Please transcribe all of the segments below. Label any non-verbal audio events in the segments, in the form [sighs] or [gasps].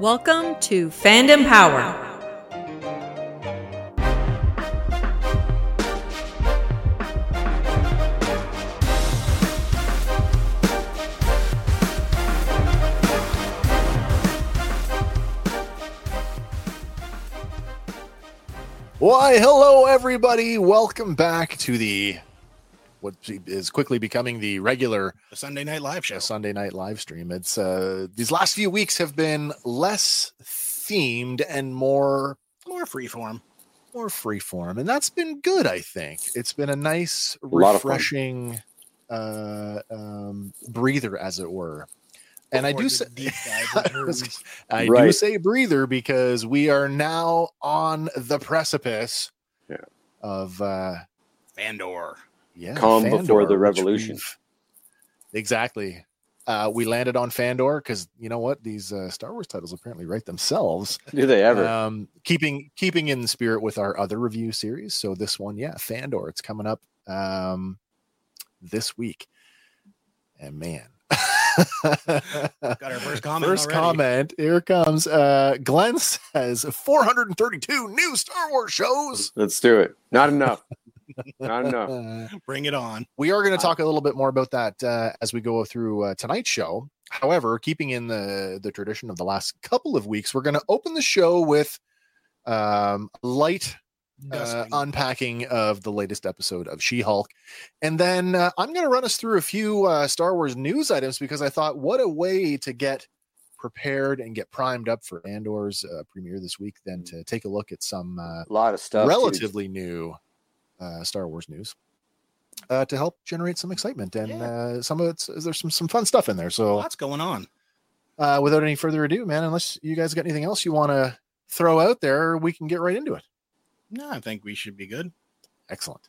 Welcome to Fandom Power. Why, hello, everybody. Welcome back to the what is quickly becoming the regular The Sunday Night Live show. Sunday night live stream. It's uh these last few weeks have been less themed and more More freeform. more freeform, and that's been good. I think it's been a nice, lot of fun. refreshing uh, um, breather, as it were. And I do [laughs] say, I was- returns. I do say breather because we are now on the precipice Yeah. of uh, Fandor. Yeah, Calm before the revolution. Exactly. Uh, we landed on Fandor because you know what? These uh, Star Wars titles apparently write themselves. Do they ever? Um, keeping keeping in spirit with our other review series. So this one, yeah, Fandor. It's coming up um, this week, and man. Got our first [laughs] comment. First already. comment. Here comes. Uh, Glenn [laughs] says 432 new Star Wars shows. Let's do it. Not enough. Not enough. Uh, [laughs] Bring it on. we are going to talk a little bit more about that uh, as we go through uh, tonight's show. However, keeping in the the tradition of the last couple of weeks, we're going to open the show with um, light uh, unpacking of the latest episode of She-Hulk, and then uh, I'm going to run us through a few uh, Star Wars news items because I thought, what a way to get prepared and get primed up for Andor's uh, premiere this week than to take a look at some uh, A lot of stuff. dude. relatively new uh, Star Wars news uh, to help generate some excitement. And Yeah. uh, some of it's there's some some fun stuff in there. So Lots going on. uh, without any further ado, man, unless you guys got anything else you want to throw out there, we can get right into it. No, I think we should be good. Excellent.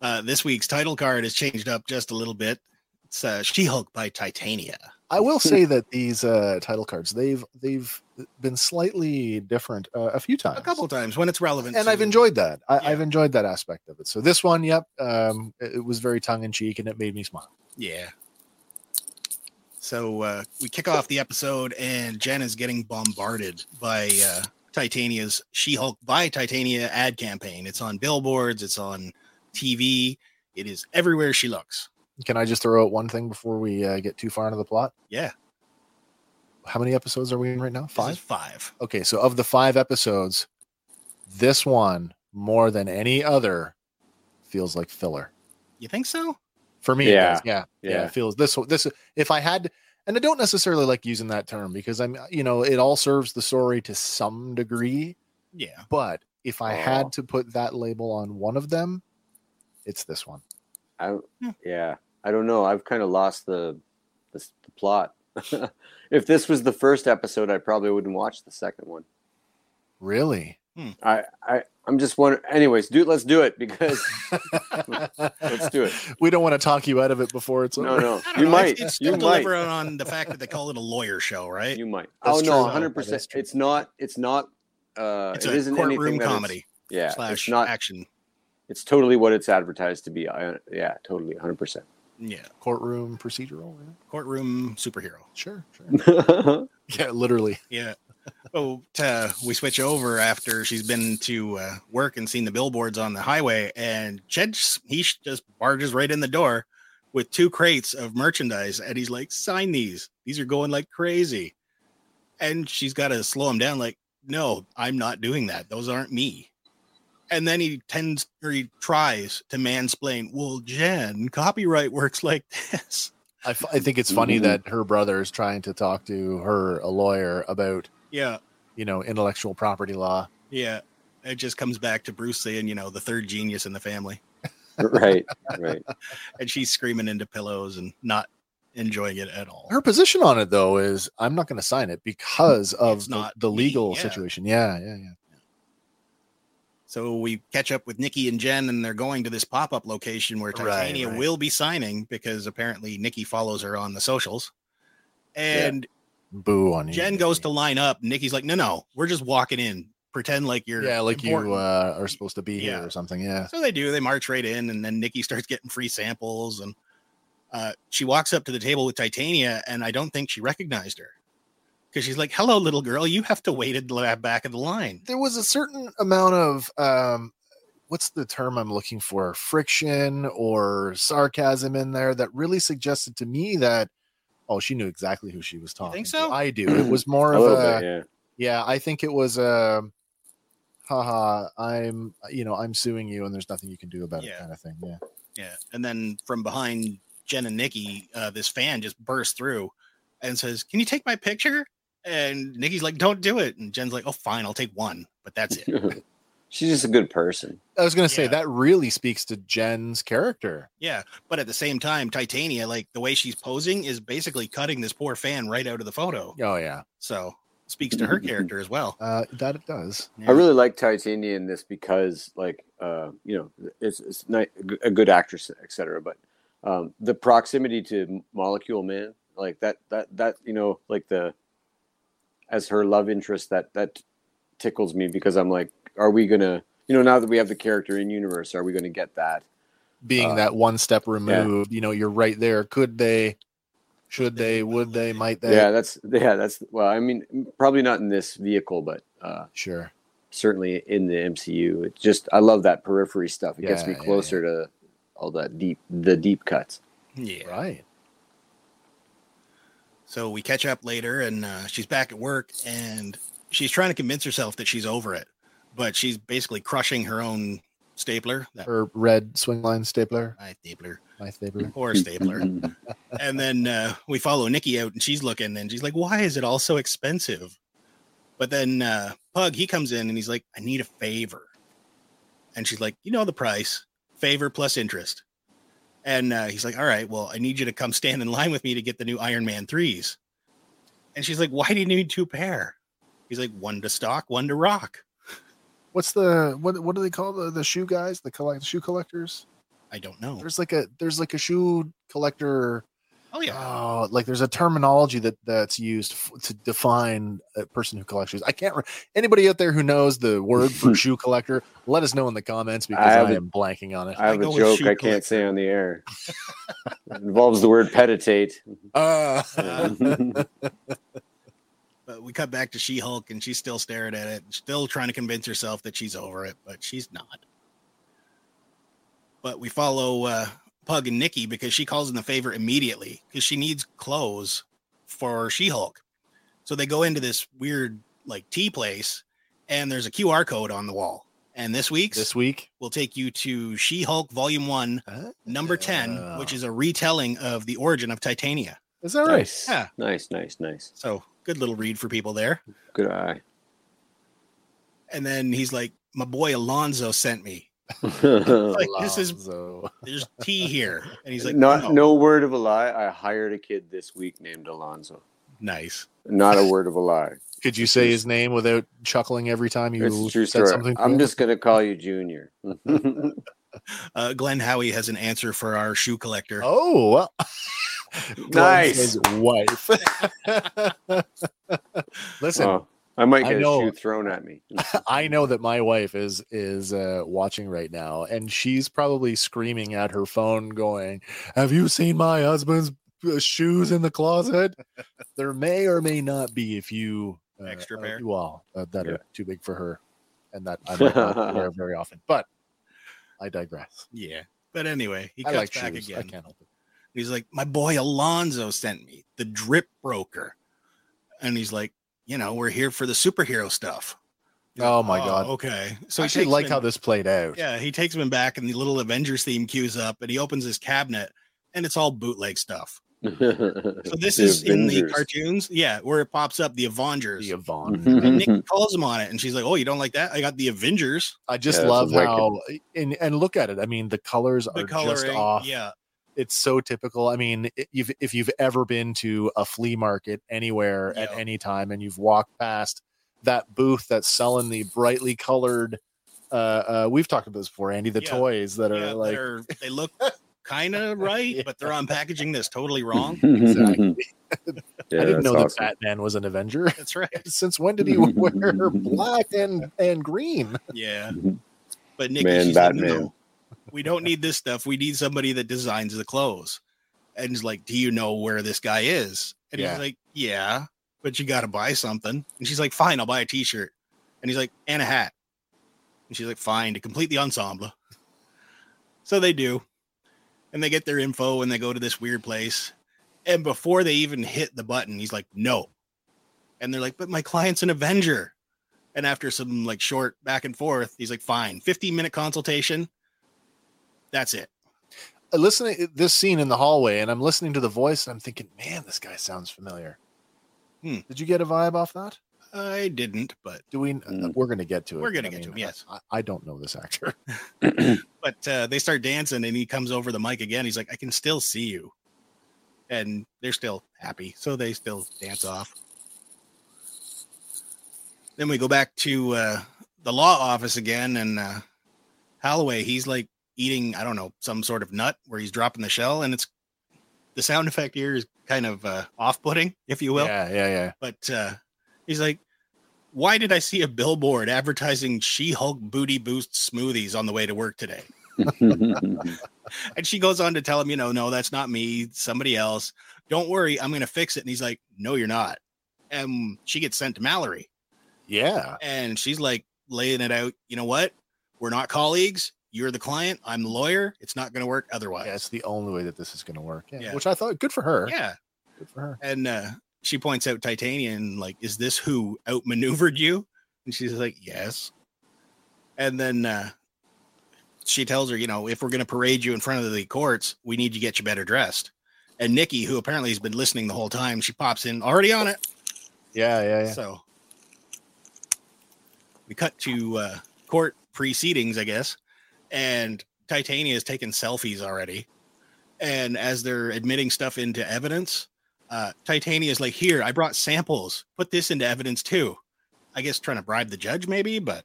Uh, this week's title card has changed up just a little bit. It's uh, She-Hulk by Titania. I will [laughs] say that these uh, title cards they've they've been slightly different uh, a few times. A couple times when it's relevant. and to- I've enjoyed that. I, Yeah. I've enjoyed that aspect of it. So this one, yep, um, it, it was very tongue in cheek, and it made me smile. Yeah. So uh, we kick off the episode, and Jen is getting bombarded by uh, Titania's She-Hulk by Titania ad campaign. It's on billboards. It's on TV. It is everywhere she looks. Can I just throw out one thing before we uh, get too far into the plot? Yeah. How many episodes are we in right now? This is Five. five. Okay, so of the five episodes, this one more than any other feels like filler You think so? for me. it Yeah. does. yeah, yeah. Yeah. It feels this. This if I had, and I don't necessarily like using that term because I'm, you know, it all serves the story to some degree. Yeah. But if I Oh. had to put that label on one of them, it's this one. I, Hmm. yeah. I don't know. I've kind of lost the, the, the plot. [laughs] if this was the first episode, I probably wouldn't watch the second one. Really? I, I, I'm just wondering. Anyways, dude, let's do it because [laughs] let's do it. We don't want to talk you out of it before it's No, over. no, I [laughs] don't you know, might. It's, it's still you might. delivering on the fact that they call it a lawyer show, right? You might. That's oh true, no, 100. percent. It's not. It's not. Uh, it's it a isn't courtroom anything comedy Yeah, slash it's not. action. It's totally what it's advertised to be. I, yeah, totally, 100. percent Yeah. Courtroom procedural. Yeah. Courtroom superhero. Sure, sure. [laughs] yeah, literally. Yeah. Oh, to, we switch over after she's been to uh, work and seen the billboards on the highway, and Jed just- he just barges right in the door with two crates of merchandise, and he's like, "Sign these. These are going like crazy." And she's got to slow him down, like, "No, I'm not doing that. Those aren't me." And then he tends or he tries to mansplain. Well, Jen, copyright works like this. I, f- I think it's funny Mhm. that her brother is trying to talk to her, a lawyer, about Yeah, you know intellectual property law. yeah. It just comes back to Bruce saying, you know, the third genius in the family. [laughs] right, right. [laughs] And she's screaming into pillows and not enjoying it at all. Her position on it though is I'm not going to sign it because of It's the, not the me, legal yeah. situation. Yeah, yeah, yeah. So we catch up with Nikki and Jen, and they're going to this pop up location where Titania right. will be signing because apparently Nikki follows her on the socials. And Boo on you. Jen goes to line up. Nikki's like, no, no, we're just walking in. Pretend like you're yeah, like important." you uh, are supposed to be here Yeah. or something. Yeah. So they do. They march right in, and then Nikki starts getting free samples. And uh, she walks up to the table with Titania, and I don't think she recognized her because she's like, "Hello, little girl. You have to wait at the back of the line." There was a certain amount of um, what's the term I'm looking for? Friction or sarcasm in there that really suggested to me that oh, she knew exactly who she was talking. think to. so? I do. It was [clears throat] more of little a bit, yeah. yeah. I think it was a haha. I'm you know I'm suing you and there's nothing you can do about it kind of thing. Yeah. Yeah. And then from behind Jen and Nikki, uh, this fan just bursts through and says, Can you take my picture? And Nikki's like, Don't do it. And Jen's like, Oh, fine, I'll take one, but that's it. [laughs] She's just a good person. I was gonna say Yeah. that really speaks to Jen's character. yeah. But at the same time, Titania, like the way she's posing is basically cutting this poor fan right out of the photo. Oh yeah, So speaks to her [laughs] character as well. uh, that it does. I really like Titania in this because, like, uh, you know, it's it's not a good actress, etc. But um, the proximity to Molecule Man, like that, that, that, you know, like the as her love interest, that that tickles me because I'm like, are we gonna, you know, now that we have the character in universe, are we gonna get that? Being Uh, that one step removed, you know, you're right there. Could they? Should they? Would they? Might they? yeah, that's yeah, that's well, I mean, probably not in this vehicle, but uh, Sure. certainly in the MCU. It's just I love that periphery stuff. It gets Yeah, me yeah, closer to all that deep, the deep cuts. Yeah. Right. So we catch up later, and uh, she's back at work, and she's trying to convince herself that she's over it, but she's basically crushing her own stapler, that Her red Swingline stapler. my stapler, My stapler. or stapler. [laughs] and then uh, we follow Nikki out, and she's looking, and she's like, "Why is it all so expensive?" But then uh, Pug he comes in, and he's like, "I need a favor," and she's like, "You know the price, favor plus interest." And uh, he's like, "All right, well, I need you to come stand in line with me to get the new Iron Man threes." And she's like, "Why do you need two pair?" He's like, "One to stock, one to rock." What's the what? What do they call the the shoe guys? The collect shoe collectors. I don't know. There's like a there's like a shoe collector. Oh yeah, Oh, like there's a terminology that that's used f- to define a person who collects shoes. I can't. Re- Anybody out there who knows the word for [laughs] shoe collector, let us know in the comments because I I, have a- am blanking on it. I have I a joke I can't say on the air. it involves the word peditate. Uh, [laughs] but we cut back to She Hulk, and she's still staring at it, still trying to convince herself that she's over it, but she's not. But we follow uh, Pug and Nikki because she calls in the favor immediately because she needs clothes for She Hulk. So they go into this weird like tea place, and there's a QR code on the wall. And this week's this week, will take you to She Hulk Volume One, Number Ten, Oh. which is a retelling of the origin of Titania. is that right? nice. Yeah. Nice, nice, nice. So good little read for people there. Good eye. And then he's like, "My boy Alonzo sent me. Not Like this is [laughs] there's tea here." And he's like, not "No, no word of a lie. I hired a kid this week named Alonzo. nice." Not a word of a lie. Could you say his name without chuckling every time you It's true said story. something? to I'm just gonna call you Junior. [laughs] [laughs] Uh, Glenn Howie has an answer for our shoe collector. Oh well. Nice. Glenn's wife. Listen, Oh, I might I get a know. shoe thrown at me. [laughs] I know that my wife is is uh, watching right now, and she's probably screaming at her phone, going, "Have you seen my husband's uh, shoes in the closet?" [laughs] there may or may not be a few uh, Extra uh, pair? well, uh, that Yeah. are too big for her, and that I might not wear [laughs] very often. But I digress. Yeah. But anyway, he I like back shoes. I can't help it. He's like, "My boy Alonzo sent me the drip broker," and he's like, "You know, we're here for the superhero stuff." Oh my God. Oh, okay. So So I actually like him how this played out. Yeah, he takes him back, and the little Avengers theme cues up, and he opens his cabinet, and it's all bootleg stuff. So this [laughs] The is in the cartoons, yeah, where it pops up the Avengers. The Avengers. Mm-hmm. and Nick [laughs] calls him on it, and she's like, "Oh, you don't like that? I got the Avengers. I just Yeah, love wicked. how and and look at it. I mean, the colors The are just off. yeah, It's so typical. I mean, i- you've, if you've ever been to a flea market anywhere at any time and you've walked past that booth that's selling the brightly colored, uh, uh we've talked about this before, Andy, the Yeah. toys that are like they're, look [laughs] kind of right, Yeah. but they're on packaging that's totally wrong. Exactly. [laughs] Yeah, I didn't know awesome. that Batman was an Avenger. That's right. [laughs] Since when did he wear black and and green? Yeah, but Nikki, Man, she's like, Batman. We don't need this stuff. We need somebody that designs the clothes. And he's like, "Do you know where this guy is?" And Yeah. he's like, "Yeah, but you got to buy something." And she's like, "Fine, I'll buy a T-shirt." And he's like, "And a hat." And she's like, "Fine," to complete the ensemble. [laughs] So they do, and they get their info, and they go to this weird place. And before they even hit the button, he's like, "No," and they're like, "But my client's an Avenger." And after some like short back and forth, he's like, "Fine, fifteen minute consultation. That's it." Listening to this scene in the hallway, and I'm listening to the voice, and I'm thinking, man, this guy sounds familiar. Hmm. Did you get a vibe off that? I didn't, but Do we? Mm. We're going to get to it. We're gonna but I get to mean, him, yes. I, I don't know this actor. [laughs] [clears throat] but uh, they start dancing and he comes over the mic again. He's like, I can still see you. And they're still happy. So they still dance off. Then we go back to uh, the law office again. And uh, Holloway, he's like eating, I don't know, some sort of nut where he's dropping the shell. And it's the sound effect here is kind of uh, off putting, if you will. yeah, yeah, yeah. But uh, he's like, why did I see a billboard advertising She Hulk Booty Boost smoothies on the way to work today? [laughs] And she goes on to tell him, you know, no, that's not me, somebody else. Don't worry, I'm going to fix it. And he's like, no, you're not. And she gets sent to Mallory. Yeah. And she's like laying it out, you know what? We're not colleagues. You're the client. I'm the lawyer. It's not going to work otherwise. Yeah, it's the only way that this is going to work. Yeah. Yeah. Which I thought good for her. yeah. Good for her. And uh, she points out Titanian, like, is this who outmaneuvered you? And she's like, yes. And then uh, she tells her, you know, if we're going to parade you in front of the courts, we need to get you better dressed. And Nikki, who apparently has been listening the whole time, she pops in already on it. Yeah, yeah, yeah. So we cut to uh, court proceedings, I guess, and Titania is taking selfies already. And as they're admitting stuff into evidence, uh, Titania is like, "Here, I brought samples. Put this into evidence too." I guess trying to bribe the judge, maybe, but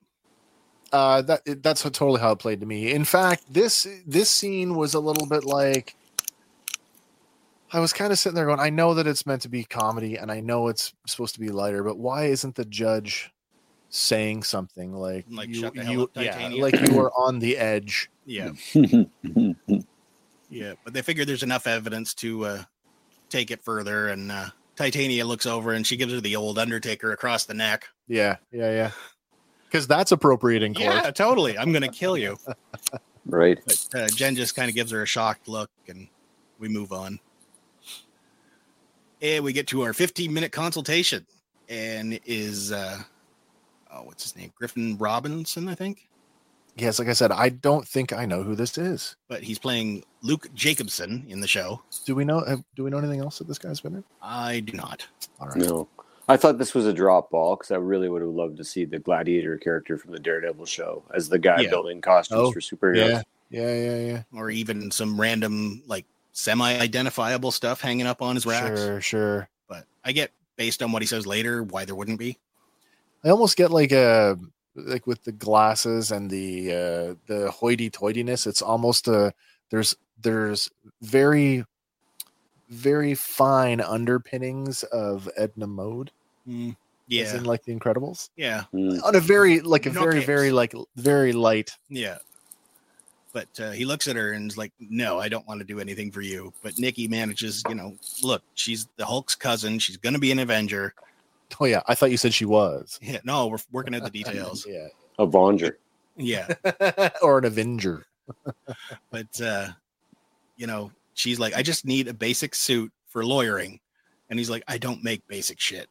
Uh, that that's totally how it played to me. In fact, this this scene was a little bit like I was kind of sitting there going, I know that it's meant to be comedy, and I know it's supposed to be lighter, but why isn't the judge saying something like, Like, you, shut the hell you up, yeah, like you were on the edge? [laughs] yeah, yeah. But they figure there's enough evidence to uh, take it further. And uh, Titania looks over and she gives her the old Undertaker across the neck. Yeah, yeah, yeah. Because that's appropriate in court. Yeah, totally. I'm gonna kill you. right. But uh, Jen just kind of gives her a shocked look, and we move on. And we get to our 15 minute consultation, and is uh, oh, what's his name? Griffin Robinson, I think. Yes, like I said, I don't think I know who this is. But he's playing Luke Jacobson in the show. Do we know? Have, do we know anything else that this guy's been in? I do not. All right. No. I thought this was a drop ball because I really would have loved to see the gladiator character from the Daredevil show as the guy Yeah. building costumes Oh, for superheroes. Yeah, yeah, yeah, yeah. Or even some random, like semi identifiable stuff hanging up on his racks. Sure, sure. But I get, based on what he says later, why there wouldn't be. I almost get like a like with the glasses and the uh the hoity-toityness. It's almost a there's there's very very fine underpinnings of Edna Mode, Mm, as yeah. in like The Incredibles, Yeah. Mm. on a very like a No very kicks. very like very light. Yeah. But uh, he looks at her and is like, no, I don't want to do anything for you. But Nikki manages, you know, look, she's the Hulk's cousin. She's going to be an Avenger. Oh yeah, I thought you said she was. Yeah, no, we're working out the details. [laughs] yeah, Avenger. Yeah. [laughs] or an Avenger. [laughs] But, uh, you know, she's like, I just need a basic suit for lawyering. And he's like, I don't make basic shit.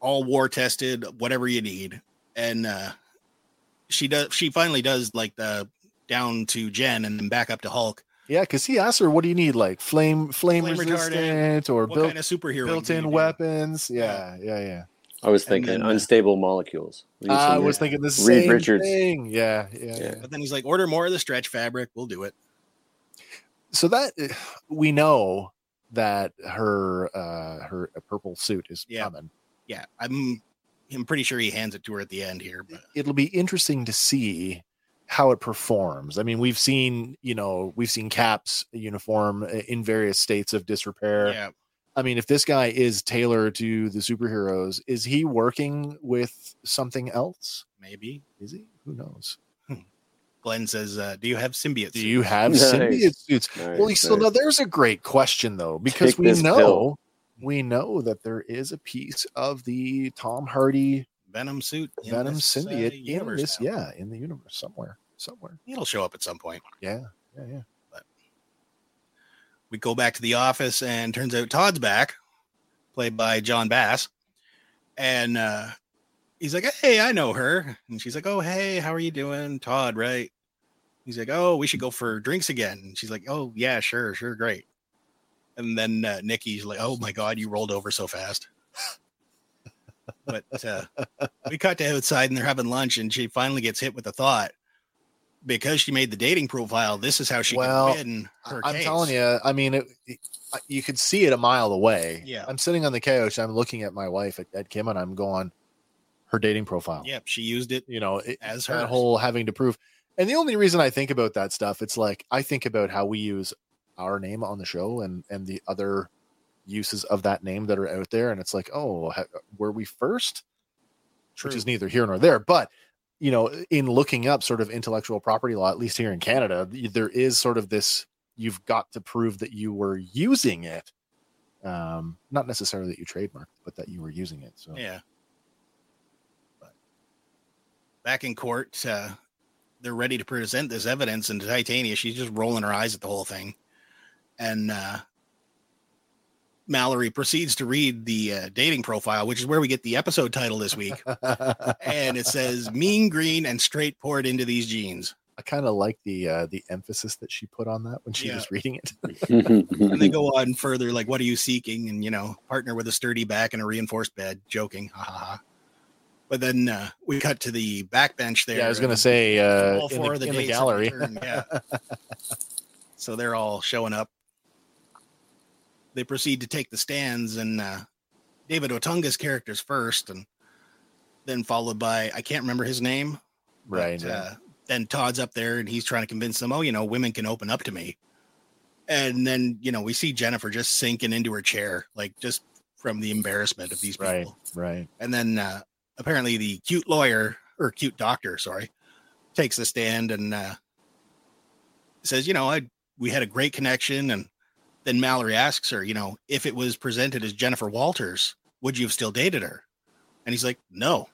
all war tested, whatever you need. And uh she does she finally does like the down to Jen and then back up to Hulk. Yeah, because he asked her, "What do you need? Like flame, flame, Flame resistant, or What built kind of superhero built-in weapons?" Yeah, yeah, yeah. I was thinking then, uh, unstable molecules. I was thinking the Reed same Richards. thing. Yeah, yeah, Yeah. yeah. But then he's like, order more of the stretch fabric. We'll do it. So that [sighs] we know that her uh her purple suit is Yeah. coming. Yeah, I'm. I'm pretty sure he hands it to her at the end here. But It'll be interesting to see how it performs. I mean, we've seen, you know, we've seen Cap's uniform in various states of disrepair. yeah, I mean, if this guy is tailored to the superheroes, is he working with something else? maybe. Is he? Who knows? Glenn says, uh, "Do you have symbiote?" Do you have Nice. symbiote suits? Nice, well, you still nice. know there's a great question though, because Take we know pill. we know that there is a piece of the Tom Hardy Venom suit? Venom this, uh, symbiote in universe this, now. yeah, in the universe somewhere, somewhere. It'll show up at some point. Yeah, yeah, yeah. But we go back to the office, and turns out Todd's back, played by Jon Bass, and uh, he's like, "Hey, I know her," and she's like, "Oh, hey, how are you doing, Todd? Right?" He's like, "Oh, we should go for drinks again." And she's like, "Oh, yeah, sure, sure, great." And then uh, Nikki's like, "Oh my God, you rolled over so fast." but uh, we cut to outside, and they're having lunch, and she finally gets hit with a thought. Because she made the dating profile, this is how she Well, can win her I'm case. telling you, I mean, it, it- you could see it a mile away. Yeah. I'm sitting on the couch. I'm looking at my wife at, at Kim, and I'm going, her dating profile. Yep, she used it You know, it, as her whole having to prove. And the only reason I think about that stuff, it's like I think about how we use our name on the show and and the other uses of that name that are out there, and it's like, oh, ha- were we first? Which is neither here nor there, but you know, in looking up sort of intellectual property law, at least here in Canada, there is sort of this: you've got to prove that you were using it, um, not necessarily that you trademarked, but that you were using it. So Yeah. But back in court, uh, they're ready to present this evidence, and Titania, she's just rolling her eyes at the whole thing. And uh, Mallory proceeds to read the uh, dating profile, which is where we get the episode title this week. and it says mean green and straight poured into these jeans. I kind of like the uh, the emphasis that she put on that when she Yeah. was reading it. [laughs] And they go on further, like, what are you seeking? And, you know, partner with a sturdy back and a reinforced bed, joking. Ha ha ha. But then uh, we cut to the backbench there. yeah, I was gonna say uh, all in four the, of the in the gallery. yeah. [laughs] so they're all showing up. They proceed to take the stands, and uh, David Otunga's characters first, and then followed by I can't remember his name. right. yeah. Uh, then Todd's up there, and he's trying to convince them, oh, you know, women can open up to me. And then you know we see Jennifer just sinking into her chair, like just from the embarrassment of these people. right. Right. And then uh, apparently the cute lawyer or cute doctor, sorry, takes the stand and uh, says, you know, I we had a great connection. And then Mallory asks her, you know, if it was presented as Jennifer Walters, would you have still dated her? And he's like, no.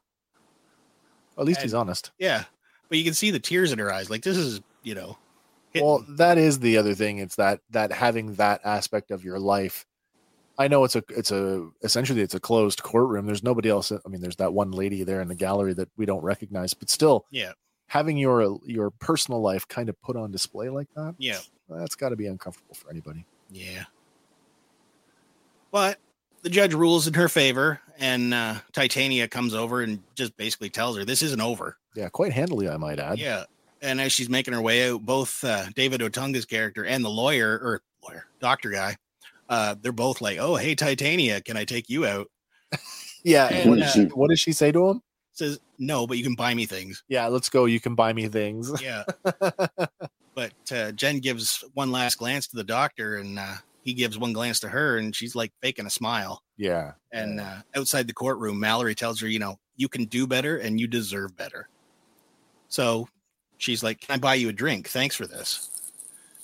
At least And- he's honest. Yeah. But you can see the tears in her eyes. Like this is, you know, hitting- Well, that is the other thing. It's that that having that aspect of your life. I know it's a it's a essentially it's a closed courtroom. There's nobody else. I mean, there's that one lady there in the gallery that we don't recognize, but still, yeah, having your your personal life kind of put on display like that, yeah. that's got to be uncomfortable for anybody. Yeah. But the judge rules in her favor, and uh, Titania comes over and just basically tells her this isn't over. Yeah, quite handily, I might add. Yeah. And as she's making her way out, both uh, David Otunga's character and the lawyer or lawyer, doctor guy, uh, they're both like, "Oh, hey, Titania, can I take you out?" [laughs] Yeah. And, what, uh, she, what did she say to him? Says, "No, but you can buy me things." Yeah, let's go. You can buy me things. Yeah. [laughs] but uh, Jen gives one last glance to the doctor, and uh, he gives one glance to her, and she's like faking a smile. yeah. And uh, outside the courtroom, Mallory tells her, you know, you can do better and you deserve better. So she's like, Can I buy you a drink? Thanks for this.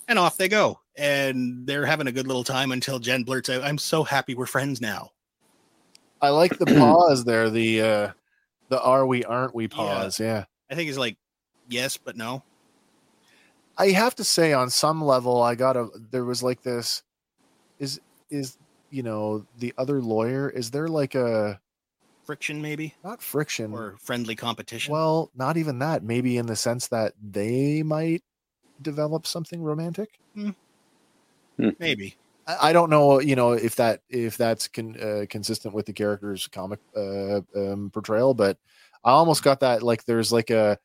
And off they go. And they're having a good little time until Jen blurts out, I'm so happy we're friends now. I like the [clears throat] pause there. The uh the are we aren't we pause. Yeah. I think it's like, yes, but no. I have to say on some level I got a there was like this is is you know the other lawyer is there like a friction, maybe, not friction. or friendly competition. well, not even that. Maybe in the sense that they might develop something romantic. maybe. I I don't know, you know, if that if that's con, uh, consistent with the character's comic uh, um, portrayal, but I almost got that like there's like a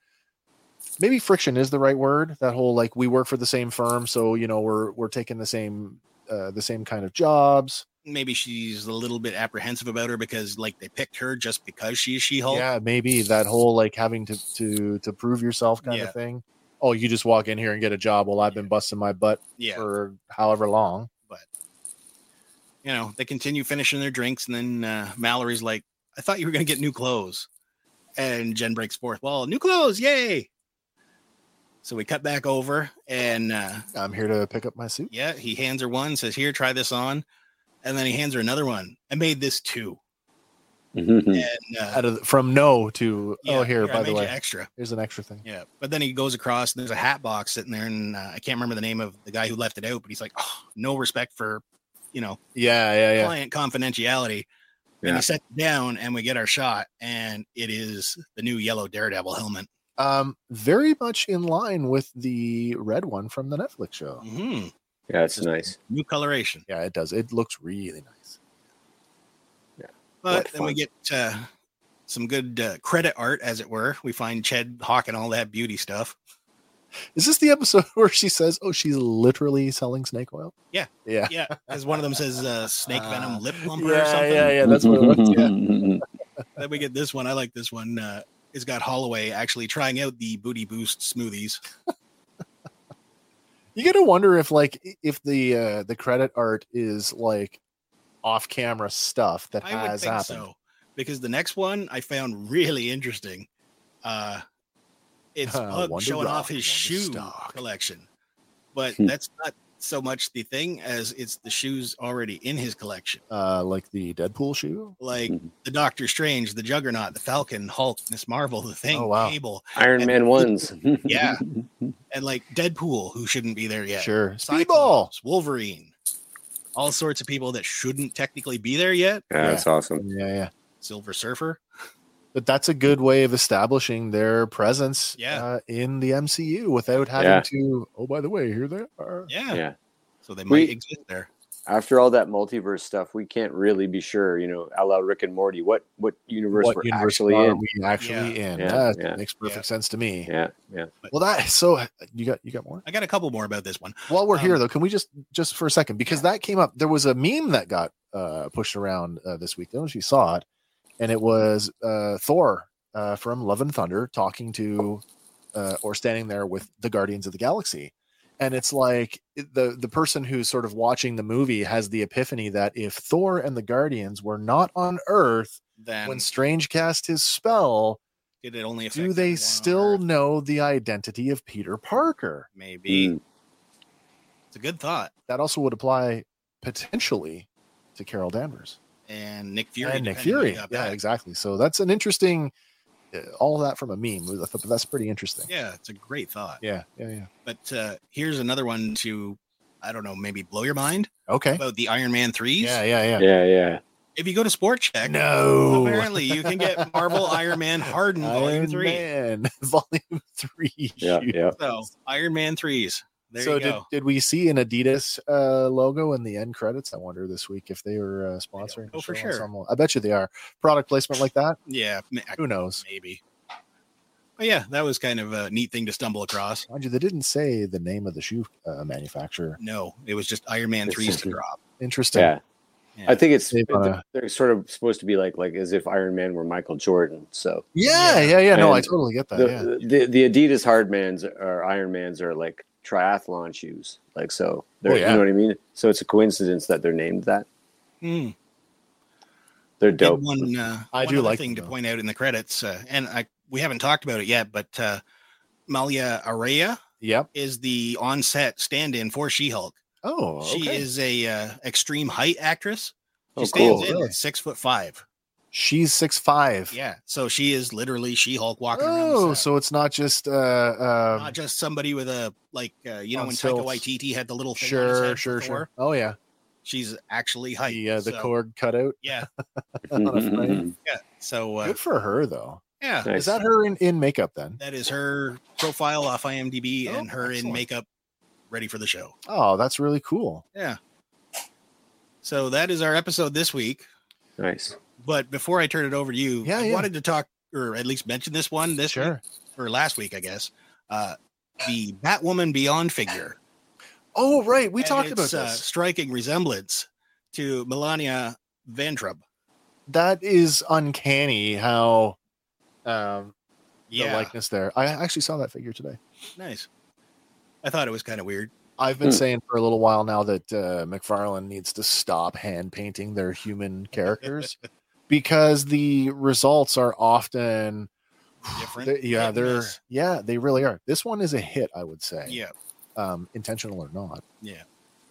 maybe friction is the right word. That whole like we work for the same firm, so you know we're we're taking the same uh, the same kind of jobs. Maybe she's a little bit apprehensive about her because, like, they picked her just because she's She-Hulk. Yeah, maybe that whole like having to to to prove yourself kind Yeah. of thing. Oh, you just walk in here and get a job. Well, I've been busting my butt yeah. for however long. But you know, they continue finishing their drinks, and then uh, Mallory's like, "I thought you were going to get new clothes," and Jen breaks forth, "Well, new clothes, yay!" So we cut back over, and uh, I'm here to pick up my suit. yeah, he hands her one, says, "Here, try this on," and then he hands her another one. I made this too, Mhm. and uh, Out of the, from no to yeah, oh here, I by the way, extra. here's an extra thing. Yeah, but then he goes across, and there's a hat box sitting there, and uh, I can't remember the name of the guy who left it out, but he's like, "Oh, no respect for." You know, Yeah, yeah, yeah. client confidentiality. And he sets down, and we get our shot, and it is the new yellow Daredevil helmet. Um, very much in line with the red one from the Netflix show. hmm Yeah, it's nice. New coloration. Yeah, it does. It looks really nice. Yeah. But then we get uh, some good uh, credit art, as it were. We find Ched hawking all that beauty stuff. Is this the episode [laughs] where she says, "Oh, she's literally selling snake oil"? Yeah. yeah, Yeah, as one of them says, uh, snake venom [laughs] lip plumper yeah, or something. yeah, yeah. Yeah. That's what it was. Yeah. [laughs] Then we get this one. I like this one. Uh, it's got Holloway actually trying out the booty boost smoothies. [laughs] You got to wonder if, like, if the uh the credit art is like off-camera stuff that I would has think happened. so because the next one I found really interesting. Uh, it's Uh, Pug showing Rock, off his Wonder shoe Stock. collection, but Hmm. that's not so much the thing as it's the shoes already in his collection, Uh, like the Deadpool shoe. like Mhm. the Doctor Strange, the Juggernaut, the Falcon, Hulk, Miss Marvel, the Thing, Oh, wow. Cable, Iron And- Man ones. [laughs] Yeah. and like Deadpool, who shouldn't be there yet. Sure, Speedball. Cyclops, Wolverine, all sorts of people that shouldn't technically be there yet. Yeah, that's awesome. Yeah, yeah. Silver Surfer. But that's a good way of establishing their presence Yeah. uh, in the MCU without having Yeah. to. Oh, by the way, here they are. Yeah. Yeah. So they We- might exist there. After all that multiverse stuff, we can't really be sure, you know, a la Rick and Morty, what what universe What we're universe actually are in. we actually in? Yeah, that yeah. makes perfect Yeah. sense to me. Yeah, yeah. Well, that so you got you got more. I got a couple more about this one. While we're here, Um, though, can we just just for a second because that came up. There was a meme that got uh, pushed around uh, this week. I don't know if you saw it, and it was uh, Thor uh, from Love and Thunder talking to uh, or standing there with the Guardians of the Galaxy, and it's like the the person who's sort of watching the movie has the epiphany that if Thor and the Guardians were not on Earth Then when Strange cast his spell, did it only do they still know the identity of Peter Parker? maybe Mm. it's a good thought. That also would apply potentially to Carol Danvers And Nick Fury. and Nick depending when he Fury. Yeah, back. exactly. So that's an interesting. Uh, all that from a meme. That's pretty interesting. Yeah, it's a great thought. Yeah, yeah, yeah. But uh, here's another one to, I don't know, maybe blow your mind Okay. about the Iron Man threes. Yeah, yeah, yeah. Yeah, yeah. If you go to Sport Chek, No. apparently you can get [laughs] Marvel Iron Man Harden Volume Three. Man, [laughs] Volume Three. Yeah, yeah. So Iron Man threes. There so you did, go. did we see an Adidas uh, logo in the end credits? I wonder this week if they were uh, sponsoring. know the for sure. some- I bet you they are. Product placement like that. Yeah, Who knows? maybe. But yeah, that was kind of a neat thing to stumble across. Mind you, they didn't say the name of the shoe uh, manufacturer. No, it was just Iron Man threes to drop. Interesting. Yeah. Yeah. I think it's They've, uh, they're sort of supposed to be like like as if Iron Man were Michael Jordan. So Yeah, Yeah. yeah, yeah. No, I totally get that. the, yeah. the the Adidas Hardmans or Iron Mans are like triathlon shoes. Like so, they're, Oh, yeah. you know what I mean. So it's a coincidence that they're named that. Hmm. They're dope. One, uh, I one do other like thing them, to point out in the credits, uh, and I we haven't talked about it yet, but uh, Malia Arrayah Yep. is the on-set stand-in for She-Hulk. Oh, She is a uh, extreme height actress. She Oh, stands cool. in Really? at six foot five. She's six five. Yeah, so she is literally She-Hulk walking around. Oh, so it's not just uh, uh not just somebody with a like uh, you know on when Taika. Waititi had the little thing on his sure, head sure, for sure. Oh yeah. she's actually hyped. The uh, the so, cord cut out. Yeah, [laughs] [laughs] on a frame. yeah. So uh, Good for her though. yeah, Nice. Is that her in, in makeup then? that is her profile off IMDb Oh, and her in makeup, ready for the show. Oh, that's really cool. Yeah. So that is our episode this week. nice. But before I turn it over to you, Yeah, I yeah. wanted to talk or at least mention this one this week, Sure. or last week, I guess. Uh, the Batwoman Beyond figure. Oh, right. We And talked about it's, uh, this. striking resemblance to Milana Vayntrub. that is uncanny how um the likeness there. I actually saw that figure today. nice. I thought it was kind of weird. I've been Hmm. saying for a little while now that uh, McFarlane needs to stop hand painting their human characters [laughs] because the results are often Different. they- yeah, they're miss. yeah, they really are. This one is a hit, I would say. Yeah, Um, intentional or not. yeah.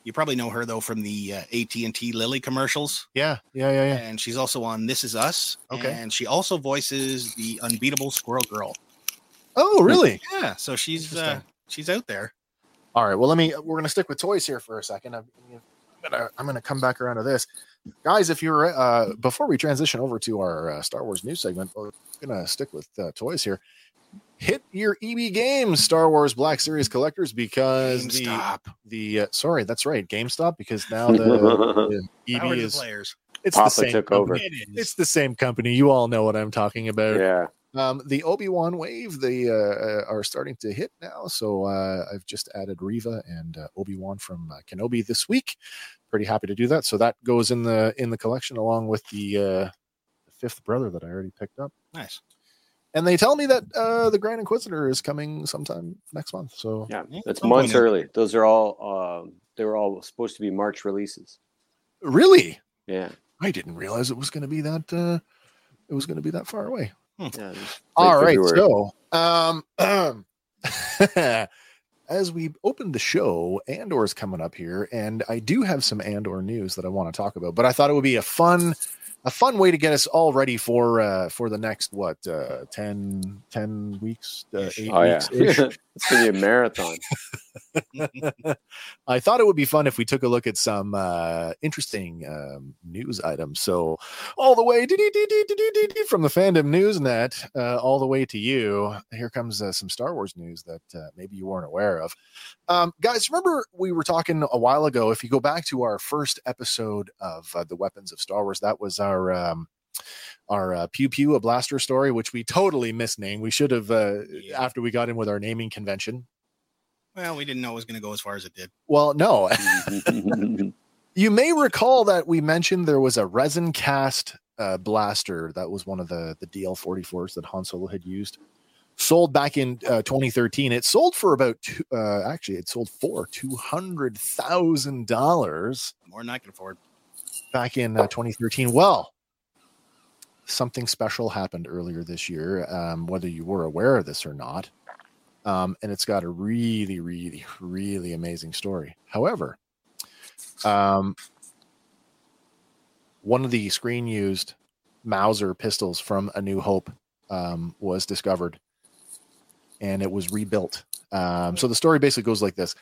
You probably know her though from the uh, AT and T Lily commercials, Yeah, yeah, yeah, yeah. and she's also on This Is Us. Okay. and she also voices the unbeatable Squirrel Girl. Oh, really? Yeah, so she's uh, she's out there. All right. Well, let me. We're gonna stick with toys here for a second. I'm, I'm gonna. I'm gonna come back around to this, guys. If you're uh, before we transition over to our uh, Star Wars news segment, we're gonna stick with uh, toys here. Hit your EB Games Star Wars Black Series collectors because the GameStop. the uh, sorry, that's right, GameStop because now the, [laughs] the EB is players. it's Papa the same took company. over. It is. It's the same company. You all know what I'm talking about. yeah. Um, the Obi Wan wave they uh, uh, are starting to hit now. So uh, I've just added Reva and uh, Obi Wan from uh, Kenobi this week. Pretty happy to do that. So that goes in the in the collection along with the uh, the fifth brother that I already picked up. nice. And they tell me that uh, the Grand Inquisitor is coming sometime next month. So Yeah. Yeah, That's months early. Those are all um they were all supposed to be March releases. really, Yeah. I didn't realize it was going to be that. Uh, it was going to be that far away. Yeah. there's All late right, so um, [clears throat] [clears throat] as we opened the show, Andor is coming up here, and I do have some Andor news that I want to talk about. But I thought it would be a fun, a fun way to get us all ready for uh, for the next what uh, 10, 10 weeks, uh, eight Oh weeks. ish. [laughs] it's gonna be a marathon. [laughs] I thought it would be fun if we took a look at some uh, interesting um, news items. So, all the way from the fandom news net, uh, all the way to you. Here comes uh, some Star Wars news that uh, maybe you weren't aware of. Um, guys, remember we were talking a while ago? If you go back to our first episode of uh, the Weapons of Star Wars, that was our. Um, our uh, pew pew a blaster story, which we totally misnamed. We should have uh, Yeah. after we got in with our naming convention. Well, we didn't know it was going to go as far as it did. Well, no, [laughs] [laughs] You may recall that we mentioned there was a resin cast uh, blaster that was one of the the DL44s that Han Solo had used. Sold back in uh, 2013. It sold for about two, uh, actually it sold for two hundred thousand dollars More than I can afford. Back in uh, 2013. Well, something special happened earlier this year. Um, whether you were aware of this or not, um, and it's got a really, really, really amazing story. However, um, one of the screen used Mauser pistols from A New Hope um, was discovered and it was rebuilt. Um, so the story basically goes like this.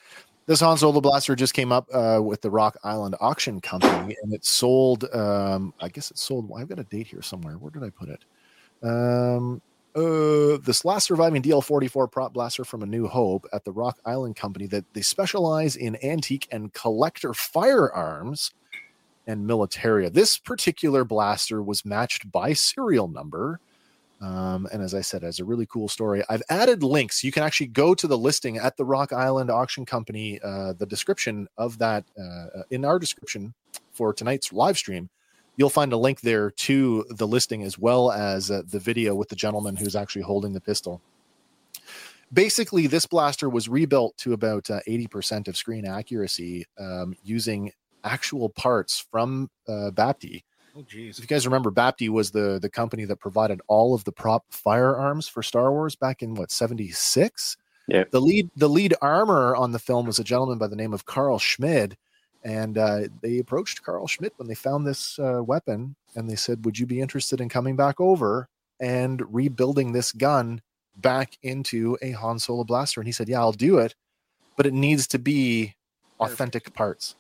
This Han Solo blaster just came up uh, with the Rock Island Auction Company, and it sold. Um, I guess it sold. I've got a date here somewhere. Where did I put it? Um, uh, this last surviving DL44 prop blaster from A New Hope at the Rock Island Company that they specialize in antique and collector firearms and militaria. This particular blaster was matched by serial number. Um, and as I said, as a really cool story, I've added links. You can actually go to the listing at the Rock Island Auction Company, uh, the description of that uh, in our description for tonight's live stream. You'll find a link there to the listing as well as uh, the video with the gentleman who's actually holding the pistol. Basically, this blaster was rebuilt to about uh, 80% of screen accuracy um, using actual parts from uh. Oh, geez. If you guys remember, Bapty was the the company that provided all of the prop firearms for Star Wars back in what seventy six. Yeah. The lead the lead armor on the film was a gentleman by the name of Carl Schmid, and uh, they approached Carl Schmidt when they found this uh, weapon, and they said, "Would you be interested in coming back over and rebuilding this gun back into a Han Solo blaster?" And he said, "Yeah, I'll do it, but it needs to be authentic parts."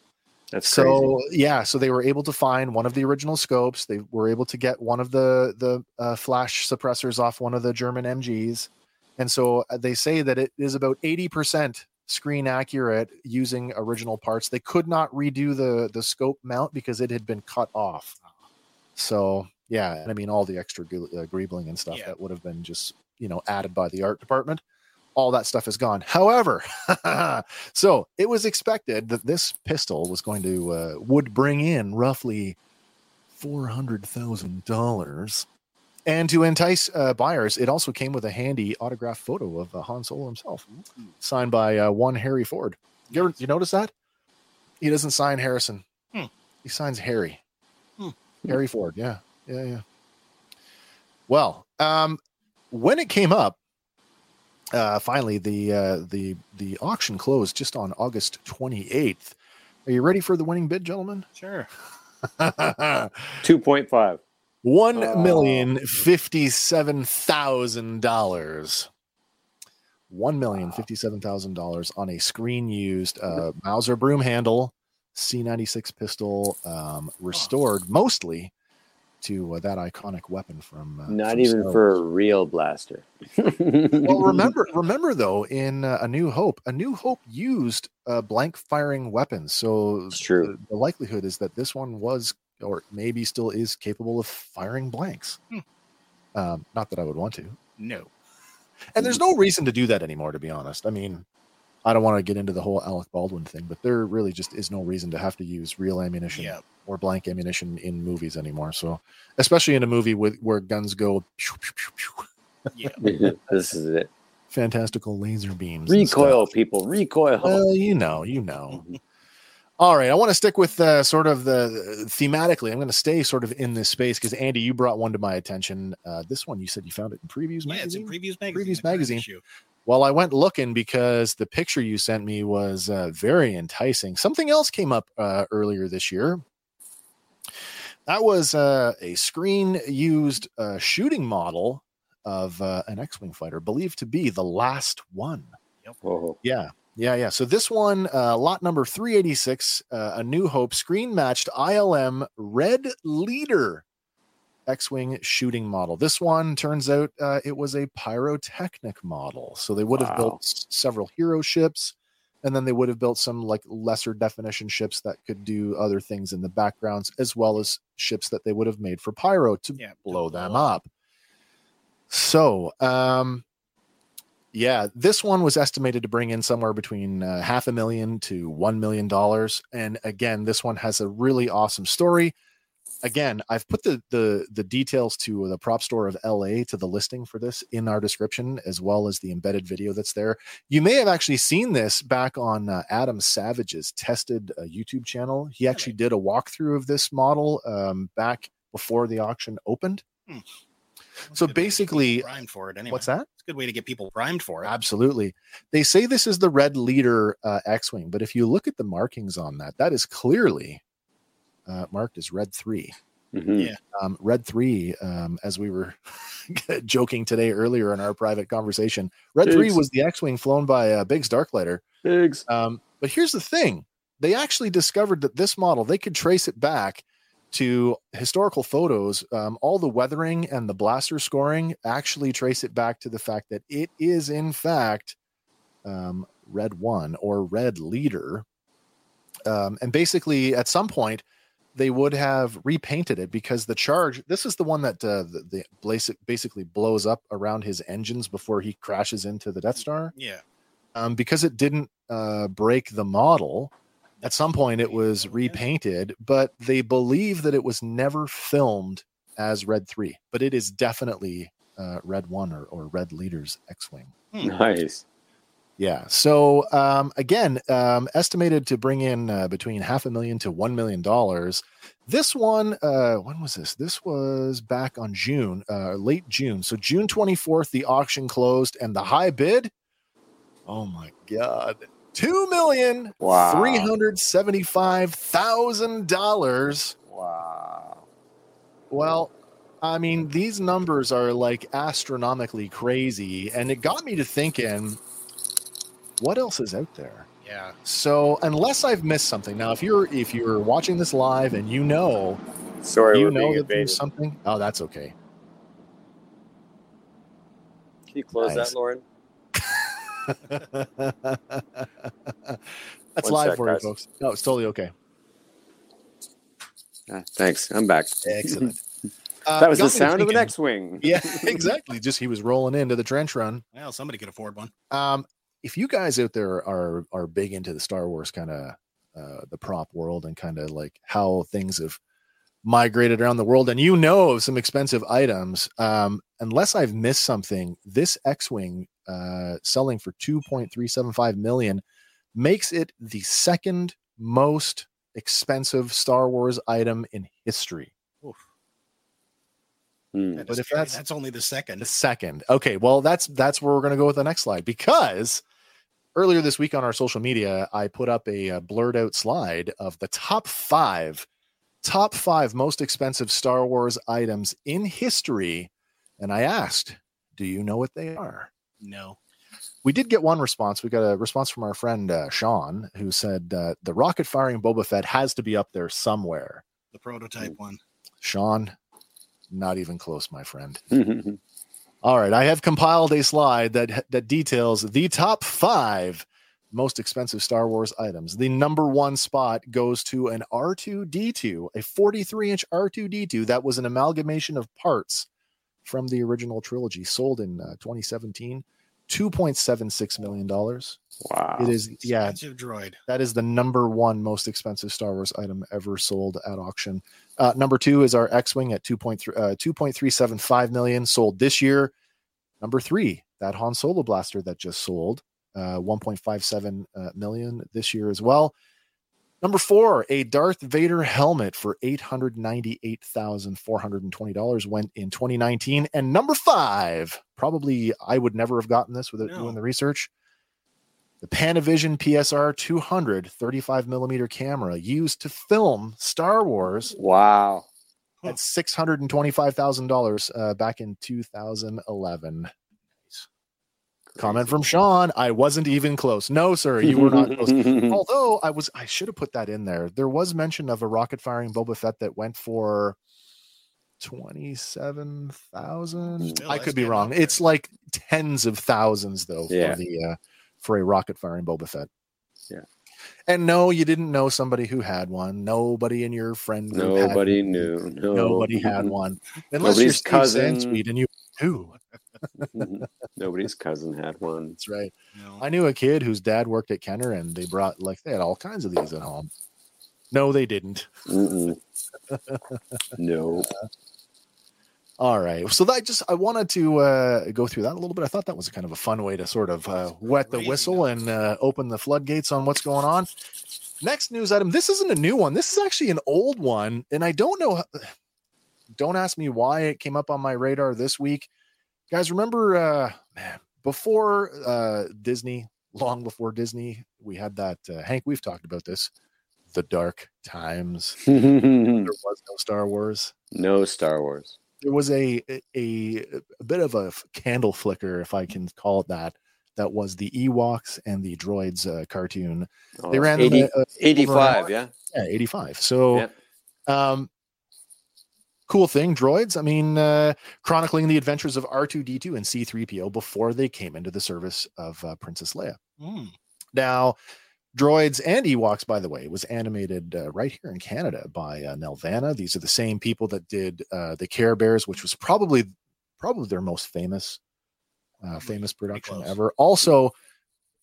That's so yeah, so they were able to find one of the original scopes. They were able to get one of the the uh, flash suppressors off one of the German MGs, and so uh, they say that it is about eighty percent screen accurate using original parts. They could not redo the the scope mount because it had been cut off. So yeah, and I mean all the extra uh, greebling and stuff Yeah. that would have been just you know added by the art department. All that stuff is gone. However, [laughs] so it was expected that this pistol was going to uh, would bring in roughly four hundred thousand dollars, and to entice uh, buyers, it also came with a handy autographed photo of uh, Han Solo himself, signed by uh, one Harry Ford. You ever you notice that? He doesn't sign Harrison. Hmm. He signs Harry. Hmm. Harry Ford. Yeah, yeah, yeah. Well, um, when it came up, uh, finally the uh, the the auction closed just on August twenty eighth. Are you ready for the winning bid, gentlemen? Sure. [laughs] Two point five. One Oh. million fifty-seven thousand dollars. One million fifty-seven thousand dollars on a screen-used uh, Mauser broom handle, C96 pistol, um, restored mostly to uh, that iconic weapon from. Uh, Not from even Star for Wars. a real blaster. Well, [laughs] remember, remember though, in uh, A New Hope, A New Hope used uh, blank firing weapons, so It's true. The, the likelihood is that this one was, or maybe still is, capable of firing blanks. Hmm. Um, not that I would want to, No. and there's no reason to do that anymore. To be honest, I mean, I don't want to get into the whole Alec Baldwin thing, but there really just is no reason to have to use real ammunition Yeah. or blank ammunition in movies anymore. So, especially in a movie with where guns go. pew, pew, pew, pew, Yeah. [laughs] this is it. fantastical laser beams. Recoil, people. Recoil. Well, you know, you know. Mhm. All right, I want to stick with uh, sort of the thematically. I'm going to stay sort of in this space because Andy, you brought one to my attention. Uh, this one, you said you found it in previews Yeah, it's in Previews Magazine. Previews Magazine. Issue. well, I went looking because the picture you sent me was uh, very enticing. Something else came up uh, earlier this year. That was uh, a screen used uh, shooting model of uh, an X-wing fighter, believed to be the last one. Whoa. Yeah, yeah, yeah. So this one, uh, lot number 386, uh, a New Hope screen matched ILM Red Leader X Wing shooting model. This one turns out uh, it was a pyrotechnic model. So they would have built s- several hero ships, and then they would have built some like lesser definition ships that could do other things in the backgrounds, as well as ships that they would have made for pyro to Yeah. blow them blow up. So, um, yeah, this one was estimated to bring in somewhere between uh, half a million to one million dollars. And again, this one has a really awesome story. Again, I've put the the the details to the prop store of LA to the listing for this in our description, as well as the embedded video that's there. You may have actually seen this back on uh, Adam Savage's tested uh, YouTube channel. He actually did a walkthrough of this model um, back before the auction opened. That's So a good way to get basically- primed for it anyway. What's that? It's a good way to get people primed for it. Absolutely. They say this is the red leader uh, X Wing, but if you look at the markings on that, that is clearly uh, marked as red 3. Mhm. Yeah. Um, red 3, um, as we were [laughs] joking today earlier in our private conversation, red 3 was the X Wing flown by uh, Biggs Darklighter. Biggs. Um, but here's the thing they actually discovered that this model, they could trace it back to historical photos. Um, all the weathering and the blaster scoring actually trace it back to the fact that it is, in fact, um, Red One or Red Leader. Um, and basically, at some point, they would have repainted it because the charge this is the one that uh, the, the basic basically blows up around his engines before he crashes into the Death Star Yeah. um, because it didn't uh, break the model. At some point, it was repainted, but they believe that it was never filmed as Red Three, but it is definitely uh, Red One or, or Red Leader's X-wing. Nice. Yeah. So um, again, um, estimated to bring in uh, between half a million to one million dollars. This one, uh, when was this? This was back on June, uh, late June. So June twenty fourth, the auction closed, and the high bid. Oh my God! Two million three hundred seventy five thousand dollars. Wow. Well, I mean, these numbers are like astronomically crazy, and it got me to thinking, what else is out there? Yeah. So unless I've missed something, now if you're if you're watching this live and you know Sorry, you we're know being that there's something, oh that's okay. Can you close Nice. that, Lauren? [laughs] that's One live sec, for you folks. No, it's totally okay. Ah, thanks. I'm back. Excellent. [laughs] Uh, That was the me sound of an thinking- X-wing. Yeah, [laughs] exactly. Just he was rolling into the trench run. Well, somebody could afford one. Um, if you guys out there are are big into the Star Wars kind of uh, the prop world and kind of like how things have migrated around the world, and you know of some expensive items, um, unless I've missed something, this X-wing uh, selling for two point three seven five million makes it the second most expensive Star Wars item in history. That But if crazy. that's- that's only the second. The second. Okay, well that's that's where we're going to go with the next slide because earlier this week on our social media I put up a, uh blurred out slide of the top 5 top 5 most expensive Star Wars items in history and I asked, "Do you know what they are?" No. We did get one response. We got a response from our friend uh, Sean who said uh, the rocket firing Boba Fett has to be up there somewhere. The prototype one. Sean, not even close, my friend. All right, I have compiled a slide that that details the top five most expensive Star Wars items. The number one spot goes to an R2D2, a 43 inch R2D2 that was an amalgamation of parts from the original trilogy, sold in uh, 2017, 2.76 million dollars. wow. It is, yeah, Expensive droid. that is the number one most expensive Star Wars item ever sold at auction. Uh, number two is our X-wing at 2.3 uh, 2.375 million sold this year. Number three, that Han Solo blaster that just sold, uh, 1.57 uh, million this year as well. Number four, a Darth Vader helmet for $898,420 went in 2019. And number five, probably I would never have gotten this without No. doing the research. The Panavision PSR 200 35 millimeter camera used to film Star Wars wow. Huh. at $625,000 uh, back in 2011. Comment from Sean. I wasn't even close. No, sir, you were not close. [laughs] Although I was, I should have put that in there. There was mention of a rocket firing Boba Fett that went for twenty-seven thousand. I could be wrong. It's like tens of thousands though Yeah. for the uh, for a rocket firing Boba Fett. Yeah. And no, you didn't know somebody who had one. Nobody in your friend group had Nobody one. knew. No. Nobody had [laughs] one. Unless you're Nobody's Steve cousin. Sansweet and you who. Nobody's cousin had one. That's right. No. I knew a kid whose dad worked at Kenner and they brought like they had all kinds of these at home. No, they didn't. No. [laughs] All right. So that just I wanted to uh, go through that a little bit. I thought that was kind of a fun way to sort of uh, wet the whistle and uh, open the floodgates on what's going on. Next news item. This isn't a new one. This is actually an old one, and I don't know. Don't ask me why it came up on my radar this week, guys. Remember, uh, man, before uh, Disney, long before Disney, we had that. Uh, Hank, we've talked about this. The dark times. [laughs] There was no Star Wars no Star Wars. there was a, a a bit of a candle flicker, if I can call it that. That was the Ewoks and the droids uh, cartoon. Oh, They ran 80 them at, uh, 85, yeah. yeah, eighty five. So, Yeah. um, cool thing, droids. I mean, uh, chronicling the adventures of R two D two and C three PO before they came into the service of uh, Princess Leia. Mm. Now, droids and Ewoks, by the way, was animated uh, right here in Canada by uh, Nelvana. These are the same people that did uh, the Care Bears, which was probably probably their most famous uh, famous production ever. Also,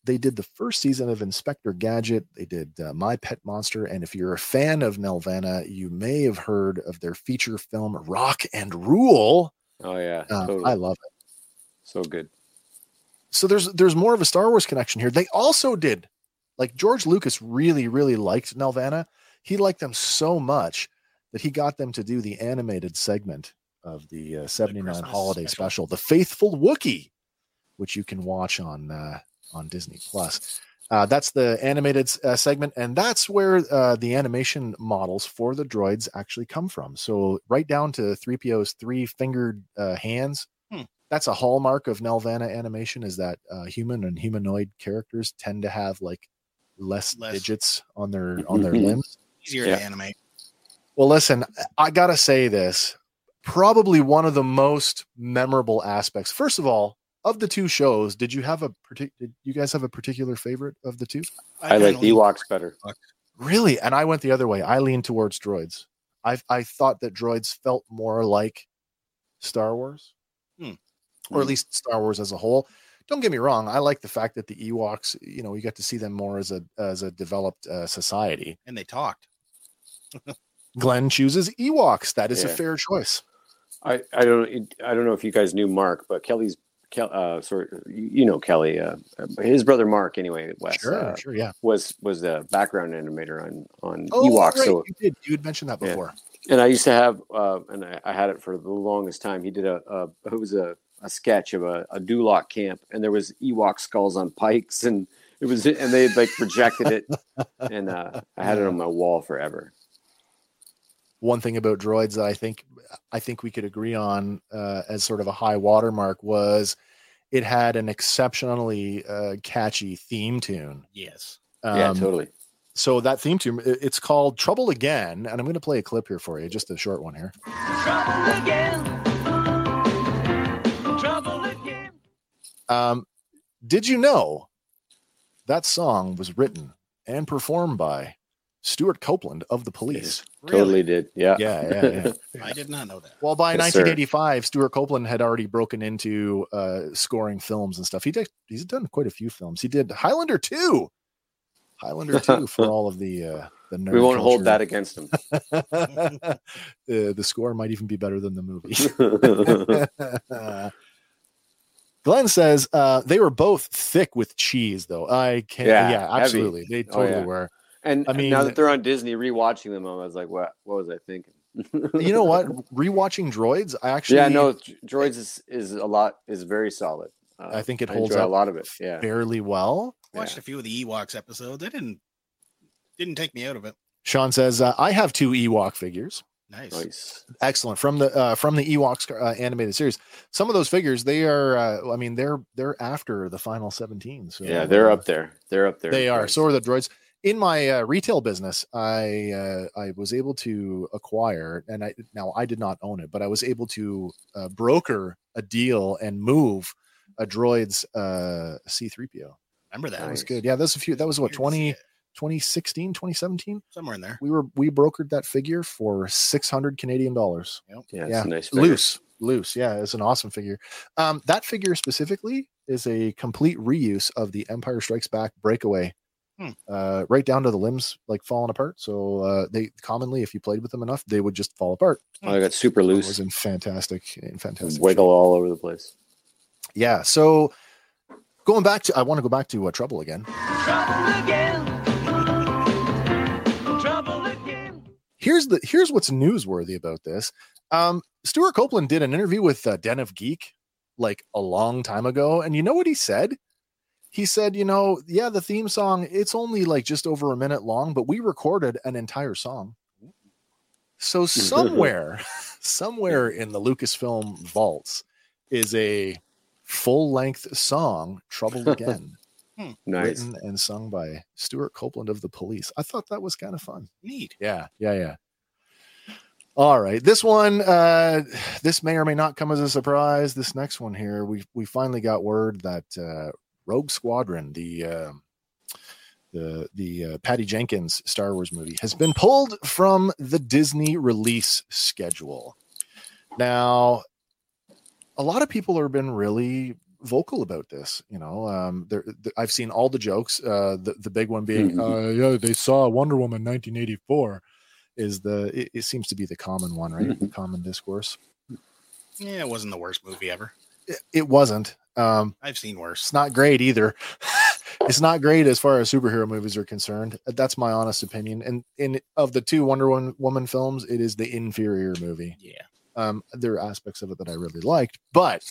they did the first season of Inspector Gadget. They did uh, My Pet Monster, and if you're a fan of Nelvana, you may have heard of their feature film Rock and Rule. Oh yeah. Uh, totally. I love it so good. so there's there's more of a Star Wars connection here. They also did like George Lucas really really liked Nelvana. He liked them so much that he got them to do the animated segment of the uh, 79 Christmas holiday special. special, The Faithful Wookiee, which you can watch on uh, on Disney Plus. Uh, that's the animated uh, segment, and that's where uh, the animation models for the droids actually come from. So right down to 3PO's three fingered uh, hands. Hmm. That's a hallmark of Nelvana animation is that uh, human and humanoid characters tend to have like less, Less. digits on their on their limbs. [laughs] Easier Yeah. to animate. Well, listen, I gotta say this. Probably one of the most memorable aspects. First of all, of the two shows, did you have a particular? Did you guys have a particular favorite of the two? I like Ewoks better. Really? And I went the other way. I leaned towards droids. I I thought that droids felt more like Star Wars, Hmm. or at least Star Wars as a whole. Don't get me wrong. I like the fact that the Ewoks, you know, you got to see them more as a as a developed uh, society. and they talked. [laughs] Glenn chooses Ewoks. That is a fair choice. I, I don't I don't know if you guys knew Mark, but Kelly's Kel, uh, sort you you know Kelly, uh, his brother Mark anyway. Wes Sure, uh, sure, yeah. was was the background animator on on Oh, Ewoks. right, So you did. You had mentioned that Yeah. before. and I used to have uh, and I, I had it for the longest time. He did a, a it was a, a sketch of a, a Dulok camp, and there was Ewok skulls on pikes, and it was and they had like projected it, [laughs] and uh, I had it on my wall forever. One thing about droids that I think I think we could agree on uh, as sort of a high watermark was it had an exceptionally uh, catchy theme tune. Yes. yeah, Um, totally. So that theme tune, it's called "Trouble Again," and I'm going to play a clip here for you, just a short one here. Trouble again. Trouble again. Um, did you know that song was written and performed by Stewart Copeland of the Police? Totally did. Yeah. Yeah, yeah, yeah. [laughs] I did not know that. Well, by Yes, sir. 1985, Stewart Copeland had already broken into uh, scoring films and stuff. He did, he's done quite a few films. He did Highlander 2. Highlander 2 [laughs] for all of the uh, the nerd We won't hold that against him. [laughs] uh, the score might even be better than the movie. Glenn says uh, they were both thick with cheese, though. I can't. Yeah, Yeah, heavy. absolutely. They Oh, totally yeah. were. And I mean, now that they're on Disney, rewatching them, I was like, what? What was I thinking? [laughs] You know what? Rewatching Droids, I actually yeah, no, Droids is, is a lot is very solid. Uh, I think it holds enjoy up a lot of it. Yeah, fairly well. Watched Yeah. a few of the Ewoks episodes. They didn't didn't take me out of it. Sean says uh, I have two Ewok figures. Nice. nice. excellent from the uh, from the Ewoks uh, animated series. Some of those figures, they are, uh, I mean, they're they're after the final seventeen. So Yeah, they're uh, up there. They're up there. They are. Droids. So are the droids. In my uh, retail business, I uh, I was able to acquire, and I now I did not own it, but I was able to uh, broker a deal and move a droid's uh, C3PO. Remember that? That was good. Yeah, that's a few. That was what Weird 20, 2016, 2017. somewhere in there. We were we brokered that figure for six hundred Canadian dollars. yeah, it's yeah, a nice figure. loose loose yeah it's an awesome figure um that figure specifically is a complete reuse of the empire strikes back breakaway Hmm. uh right down to the limbs like falling apart so uh they commonly if you played with them enough they would just fall apart Oh, I got super it loose. was in fantastic in fantastic Wiggle shape. all over the place. yeah so going back to i want to go back to uh, trouble again Trouble again. Trouble again. here's the here's what's newsworthy about this. Um, Stewart Copeland did an interview with uh, Den of Geek like a long time ago, and you know what he said? He said, you know, yeah, the theme song it's only like just over a minute long, but we recorded an entire song. So [laughs] somewhere, [laughs] somewhere in the Lucasfilm vaults is a full length song, "Troubled [laughs] Again," Nice. written and sung by Stewart Copeland of the Police. I thought that was kind of fun. Neat. Yeah, yeah, yeah. All right, this one, uh, this may or may not come as a surprise. This next one here, we we finally got word that uh, Rogue Squadron, the uh, the the uh, Patty Jenkins Star Wars movie, has been pulled from the Disney release schedule. Now, a lot of people have been really vocal about this. You know, um, there, th- I've seen all the jokes. Uh, the the big one being, uh, yeah, they saw Wonder Woman 1984. Is the it, it seems to be the common one, right? The common discourse. Yeah, it wasn't the worst movie ever. It, it wasn't. Um, I've seen worse. it's not great either. [laughs] it's not great as far as superhero movies are concerned. That's my honest opinion. And in of the two Wonder Woman, films, it is the inferior movie. Yeah. Um, there are aspects of it that I really liked, but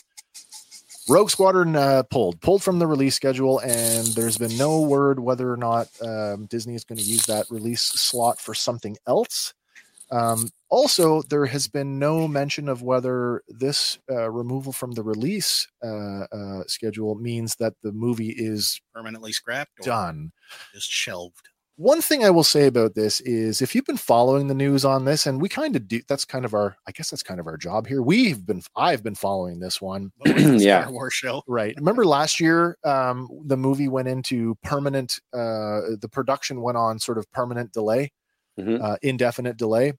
Rogue Squadron uh, pulled pulled from the release schedule, and there's been no word whether or not um, Disney is going to use that release slot for something else. Um, also, there has been no mention of whether this uh, removal from the release uh, uh, schedule means that the movie is Permanently scrapped or done. just shelved. One thing I will say about this is if you've been following the news on this, and we kind of do, that's kind of our, I guess that's kind of our job here. We've been, I've been following this one. But with the [clears throat] Yeah. Star Wars show. [laughs] Right. Remember last year, um, the movie went into permanent, uh, the production went on sort of permanent delay, Mhm. uh, indefinite delay.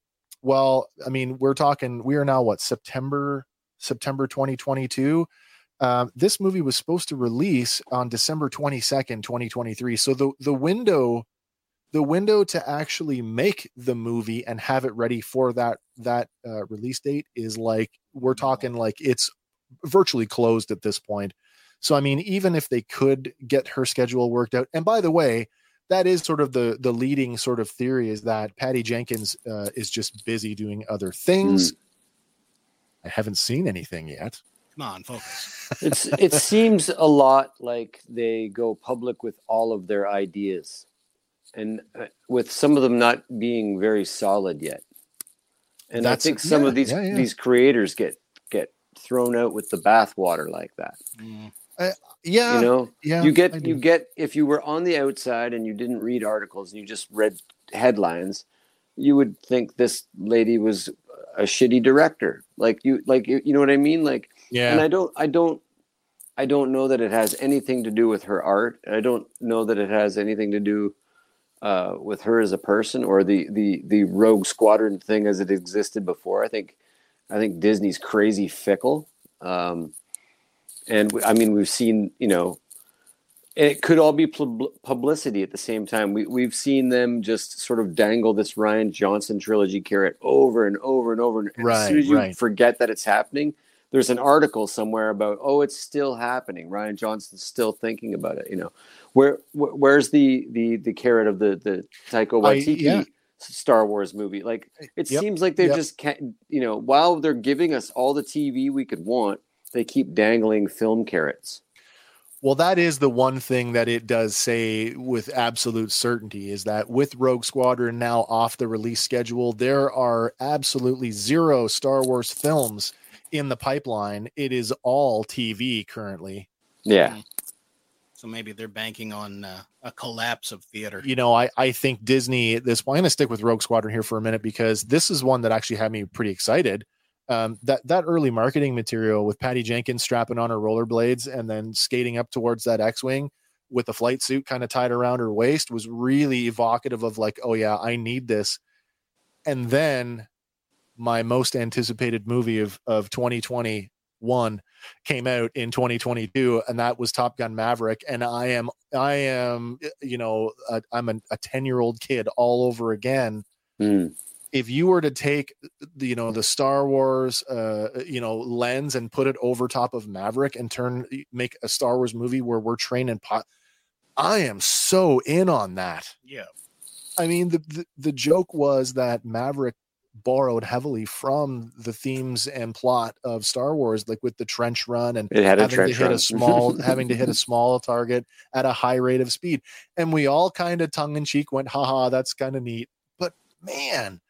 Well, I mean, we're talking, we are now what, September, September 2022. Um, this movie was supposed to release on December 22nd, 2023. So the, the window, the window to actually make the movie and have it ready for that, that, uh, release date is like, we're talking like it's virtually closed at this point. So I mean, even if they could get her schedule worked out, and by the way, that is sort of the the leading sort of theory is that Patty Jenkins uh, is just busy doing other things. I haven't seen anything yet. Come on, focus. [laughs] it's it seems a lot like they go public with all of their ideas and uh, with some of them not being very solid yet and That's- i think some yeah, of these yeah, yeah. these creators get get thrown out with the bathwater like that Mm, Yeah, you know yeah. you get you get if you were on the outside and you didn't read articles and you just read headlines you would think this lady was a shitty director like you like you, you know what i mean like yeah. and I don't I don't I don't know that it has anything to do with her art. I don't know that it has anything to do uh, with her as a person or the the the Rogue Squadron thing as it existed before. I think I think Disney's crazy fickle, um, and we- I mean we've seen you know it could all be pub- publicity at the same time. We we've seen them just sort of dangle this Rian Johnson trilogy carrot over and over and over. And as soon as you right. forget that it's happening, there's an article somewhere about oh it's still happening. Rian Johnson's still thinking about it. You know, where, where where's the the the carrot of the the Taika I- Waititi yeah. Star Wars movie? Like it Yep, seems like they yep. just can't. You know, while they're giving us all the TV we could want, they keep dangling film carrots. Well, that is the one thing that it does say with absolute certainty is that with Rogue Squadron now off the release schedule, there are absolutely zero Star Wars films in the pipeline. It is all TV currently. Yeah. So maybe they're banking on uh, a collapse of theater. You know, I, I think Disney at this point, I'm going to stick with Rogue Squadron here for a minute because this is one that actually had me pretty excited. Um, that that early marketing material with Patty Jenkins strapping on her rollerblades and then skating up towards that X-wing with the flight suit kind of tied around her waist was really evocative of like, oh yeah, I need this. And then my most anticipated movie of of 2021 came out in 2022 and that was Top Gun Maverick and I am I am you know I'm a, a 10 year old kid all over again Hmm. If you were to take the you know the Star Wars uh you know lens and put it over top of Maverick and turn make a Star Wars movie where we're training pot I am so in on that. Yeah. I mean the, the the joke was that Maverick borrowed heavily from the themes and plot of Star Wars like with the trench run and It had a having to trench hit run. a small [laughs] having to hit a small target at a high rate of speed and we all kind of tongue in cheek went haha that's kind of neat but man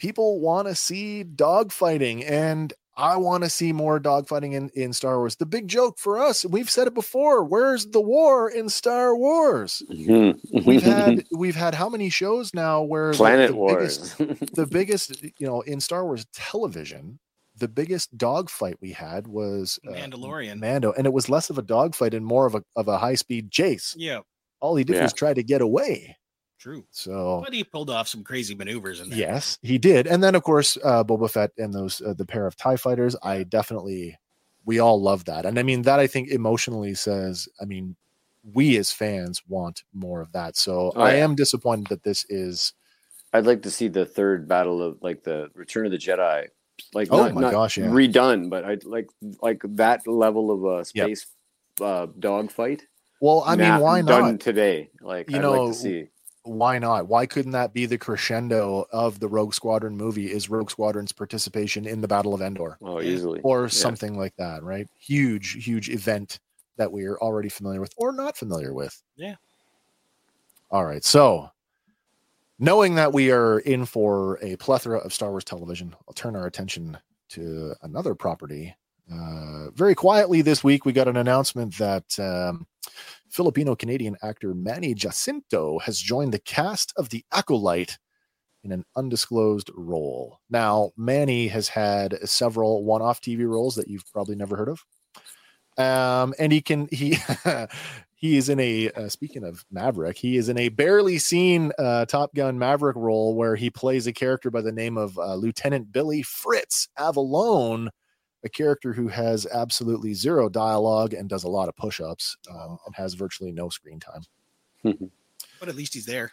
people want to see dogfighting and I want to see more dogfighting in, in Star Wars. The big joke for us, we've said it before, where's the war in Star Wars? Mhm. We've had [laughs] we've had how many shows now where the- Planet the Wars. biggest, [laughs] the biggest, you know, in Star Wars television, the biggest dogfight we had was uh, Mandalorian. Mando, and it was less of a dogfight and more of a of a high speed chase. Yeah. All he did Yeah. was try to get away. True. So But he pulled off some crazy maneuvers in there. yes, he did. And then of course, uh, Boba Fett and those uh, the pair of Tie fighters. I definitely, we all love that, and I mean that. I think emotionally says, I mean, we as fans want more of that. So Oh, I yeah. am disappointed that this is. I'd like to see the third battle of like the Return of the Jedi, like Oh not, my not gosh, yeah. redone, but I like like that level of a space uh, dogfight. Well, I mean, na- why done not? today? Like You I'd know, like to see. Why not? Why couldn't that be the crescendo of the Rogue Squadron movie? Is Rogue Squadron's participation in the Battle of Endor? Oh, easily. or Yeah. something like that, right? Huge, huge event that we are already familiar with or not familiar with. Yeah. All right. So knowing that we are in for a plethora of Star Wars television, I'll turn our attention to another property. Uh, very quietly this week, we got an announcement that um, Filipino Canadian actor Manny Jacinto has joined the cast of The Acolyte in an undisclosed role. Now, Manny has had several one off TV roles that you've probably never heard of. Um, and he can, he, [laughs] he is in a uh, speaking of Maverick, he is in a barely seen uh, Top Gun Maverick role where he plays a character by the name of uh, Lieutenant Billy Fritz Avalone, a character who has absolutely zero dialogue and does a lot of push-ups um, and has virtually no screen time. But at least he's there.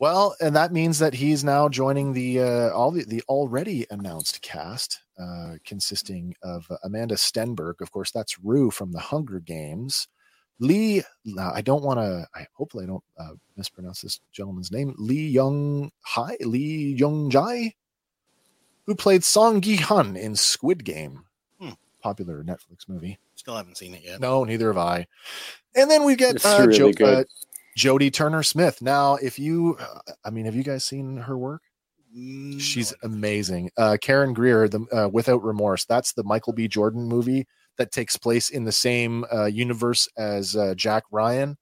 Well, and that means that he's now joining the uh, all the, the already announced cast, uh, consisting of Amanda Stenberg, of course, that's Rue from the Hunger Games. Lee, I don't want to. I hopefully I don't uh, mispronounce this gentleman's name. Lee Young Hai, Lee Young Jai, who played Song Gi Hun in Squid Game, Hmm. Popular Netflix movie. Still haven't seen it yet. No, neither have I. And then we get It's uh, really Jo- uh, Jodie Turner Smith. Now, if you, uh, I mean, have you guys seen her work? Mm, She's amazing. Uh, Karen Greer, the uh, Without Remorse. That's the Michael B. Jordan movie that takes place in the same uh, universe as uh, Jack Ryan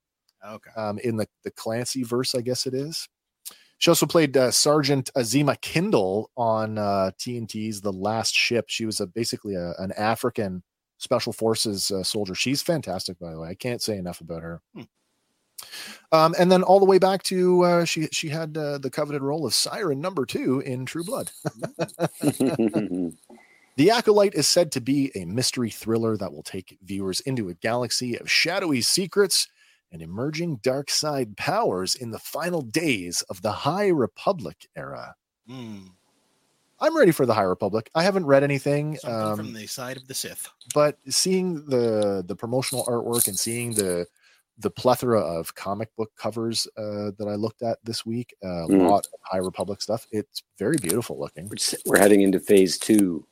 okay. um, in the the Clancy verse, I guess it is. She also played uh, Sergeant Azima Kindle on uh, TNT's The Last Ship. She was a, basically a, an African special forces uh, soldier. She's fantastic, by the way. I can't say enough about her. Hmm. Um, and then all the way back to uh, she she had uh, the coveted role of Siren Number Two in True Blood. [laughs] The Acolyte is said to be a mystery thriller that will take viewers into a galaxy of shadowy secrets and emerging dark side powers in the final days of the High Republic era. Mm, I'm ready for the High Republic. I haven't read anything, um, from the side of the Sith. but seeing the the promotional artwork and seeing the the plethora of comic book covers uh, that I looked at this week, a Mm. lot of High Republic stuff. It's very beautiful looking. We're We're heading into phase two.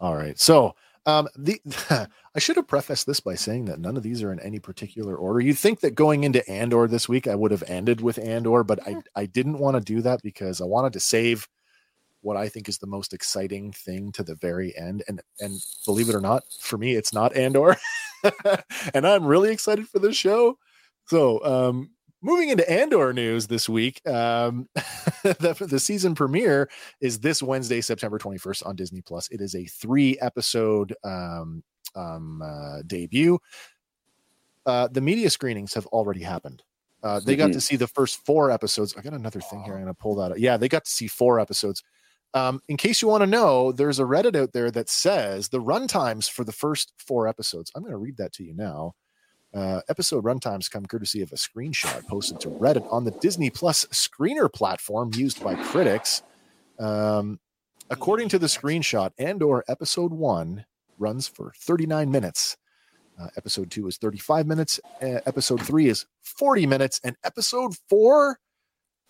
All right. So um the [laughs] I should have prefaced this by saying that none of these are in any particular order. You'd think that going into Andor this week, I would have ended with Andor, but I, I didn't want to do that because I wanted to save what I think is the most exciting thing to the very end. And and believe it or not, for me, it's not Andor. [laughs] and I'm really excited for this show. So um moving into Andor news this week, um [laughs] the, the season premiere is this Wednesday, September 21st on Disney Plus. It is a three episode um, um, uh, debut. Uh, the media screenings have already happened. Uh, they got to see the first four episodes. I got another thing here. I'm going to pull that. Up. Yeah, they got to see four episodes. Um, in case you want to know, there's a Reddit out there that says the runtimes for the first four episodes. I'm going to read that to you now. Uh, episode runtimes come courtesy of a screenshot posted to Reddit on the Disney Plus screener platform used by critics. Um, according to the screenshot, Andor episode one runs for 39 minutes. Uh, episode two is 35 minutes. Uh, episode three is 40 minutes. And episode four,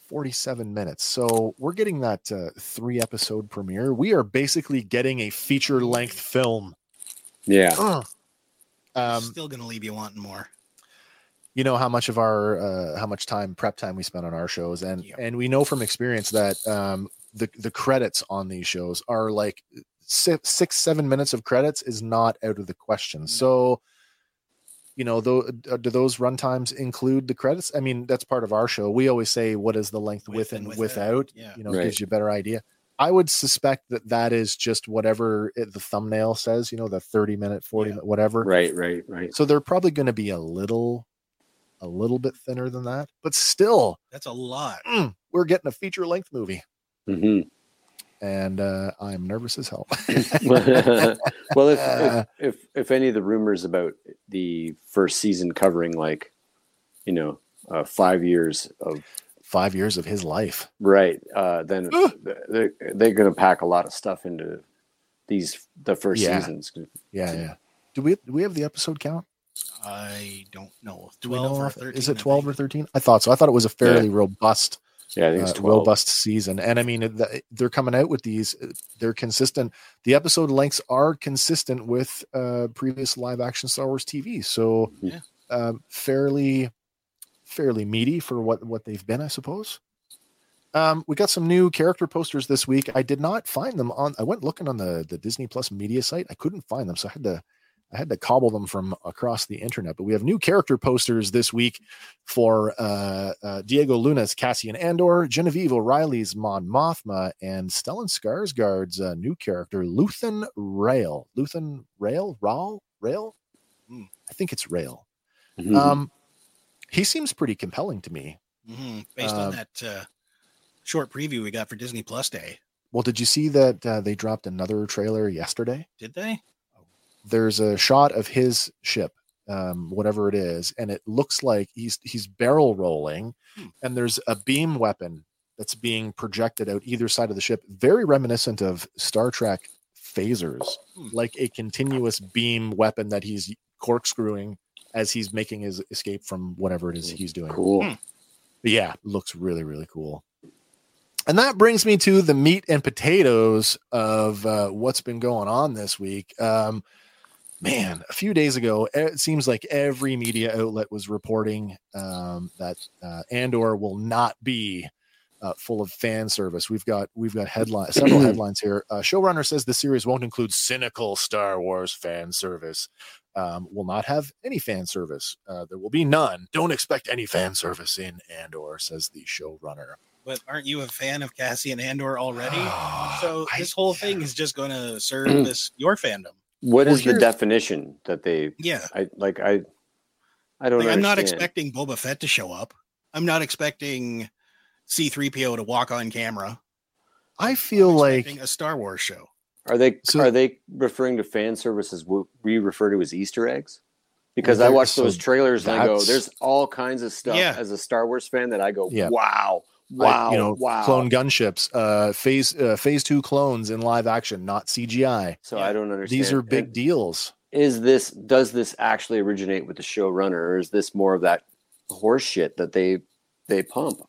47 minutes. So we're getting that uh, three episode premiere. We are basically getting a feature length film. Yeah. Ugh. Um, Still gonna leave you wanting more. you know how much of our uh, how much time prep time we spend on our shows and Yeah. and we know from experience that um the the credits on these shows are like six, six seven minutes of credits is not out of the question so you know though do those runtimes include the credits i mean that's part of our show we always say what is the length with, With and and without, without, yeah. you know Right. gives you a better idea i would suspect that that is just whatever it, the thumbnail says you know the 30 minute 40 Yeah. minute whatever Right, right, right. so they're probably going to be a little, a little bit thinner than that, but still, That's a lot. mm, we're getting a feature length movie, hmm and uh, I'm nervous as hell. [laughs] well, if, if [laughs] if if any of the rumors about the first season covering like, you know, uh, five years of Five years of his life. right, uh, then they're they're going to pack a lot of stuff into these the first Yeah. seasons. Yeah, yeah. Do we do we have the episode count? I don't know. Do we 12 know? or off- 13, is it twelve or thirteen? I thought so. I thought it was a fairly robust, Yeah, I think it's uh, robust season. And I mean, they're coming out with these. They're consistent. The episode lengths are consistent with uh, previous live action Star Wars TV. So, Yeah. um, fairly, fairly meaty for what what they've been, I suppose. Um, we got some new character posters this week. I did not find them on. I went looking on the the Disney Plus media site. I couldn't find them, so I had to I had to cobble them from across the internet. But we have new character posters this week for uh, uh, Diego Luna's Cassian Andor, Genevieve O'Reilly's Mon Mothma, and Stellan Skarsgård's uh, new character Luthen Rael. Luthen Rael, Rael, Rael. Hmm, I think it's Rael. Mhm. Um, he seems pretty compelling to me. Mhm. Based Uh, on that uh, short preview we got for Disney Plus Day, Well, did you see that uh, they dropped another trailer yesterday? did they? There's a shot of his ship, um, whatever it is, and it looks like he's he's barrel rolling, Hmm. and there's a beam weapon that's being projected out either side of the ship, very reminiscent of Star Trek phasers, Hmm. like a continuous beam weapon that he's corkscrewing as he's making his escape from whatever it is he's doing. Cool. Hmm. But yeah, looks really, really cool. And that brings me to the meat and potatoes of uh, what's been going on this week. Um, man, a few days ago, it seems like every media outlet was reporting um, that uh, Andor will not be uh, full of fan service. We've got we've got headline [clears throat] several headlines here. Uh, showrunner says the series won't include cynical Star Wars fan service. Um, will not have any fan service. Uh, there will be none. Don't expect any fan service in Andor, says the showrunner. But aren't you a fan of Cassian Andor already? [sighs] so I- this whole thing is just going to [clears throat] service your fandom. What Well, is the definition that they? Yeah. I like. I. I don't. Like, I'm not expecting Boba Fett to show up. I'm not expecting C3PO to walk on camera. I feel I'm like a Star Wars show. Are they So- are they referring to fan service as what we refer to as Easter eggs? Because I watch so those trailers and I go, "There's all kinds of stuff." Yeah. As a Star Wars fan, that I go, Yeah. "Wow, I- wow, you know, wow." clone gunships, uh, phase uh, phase two clones in live action, not CGI. so I don't understand. These are big And deals. Is this does this actually originate with the showrunner, or is this more of that horse shit that they they pump?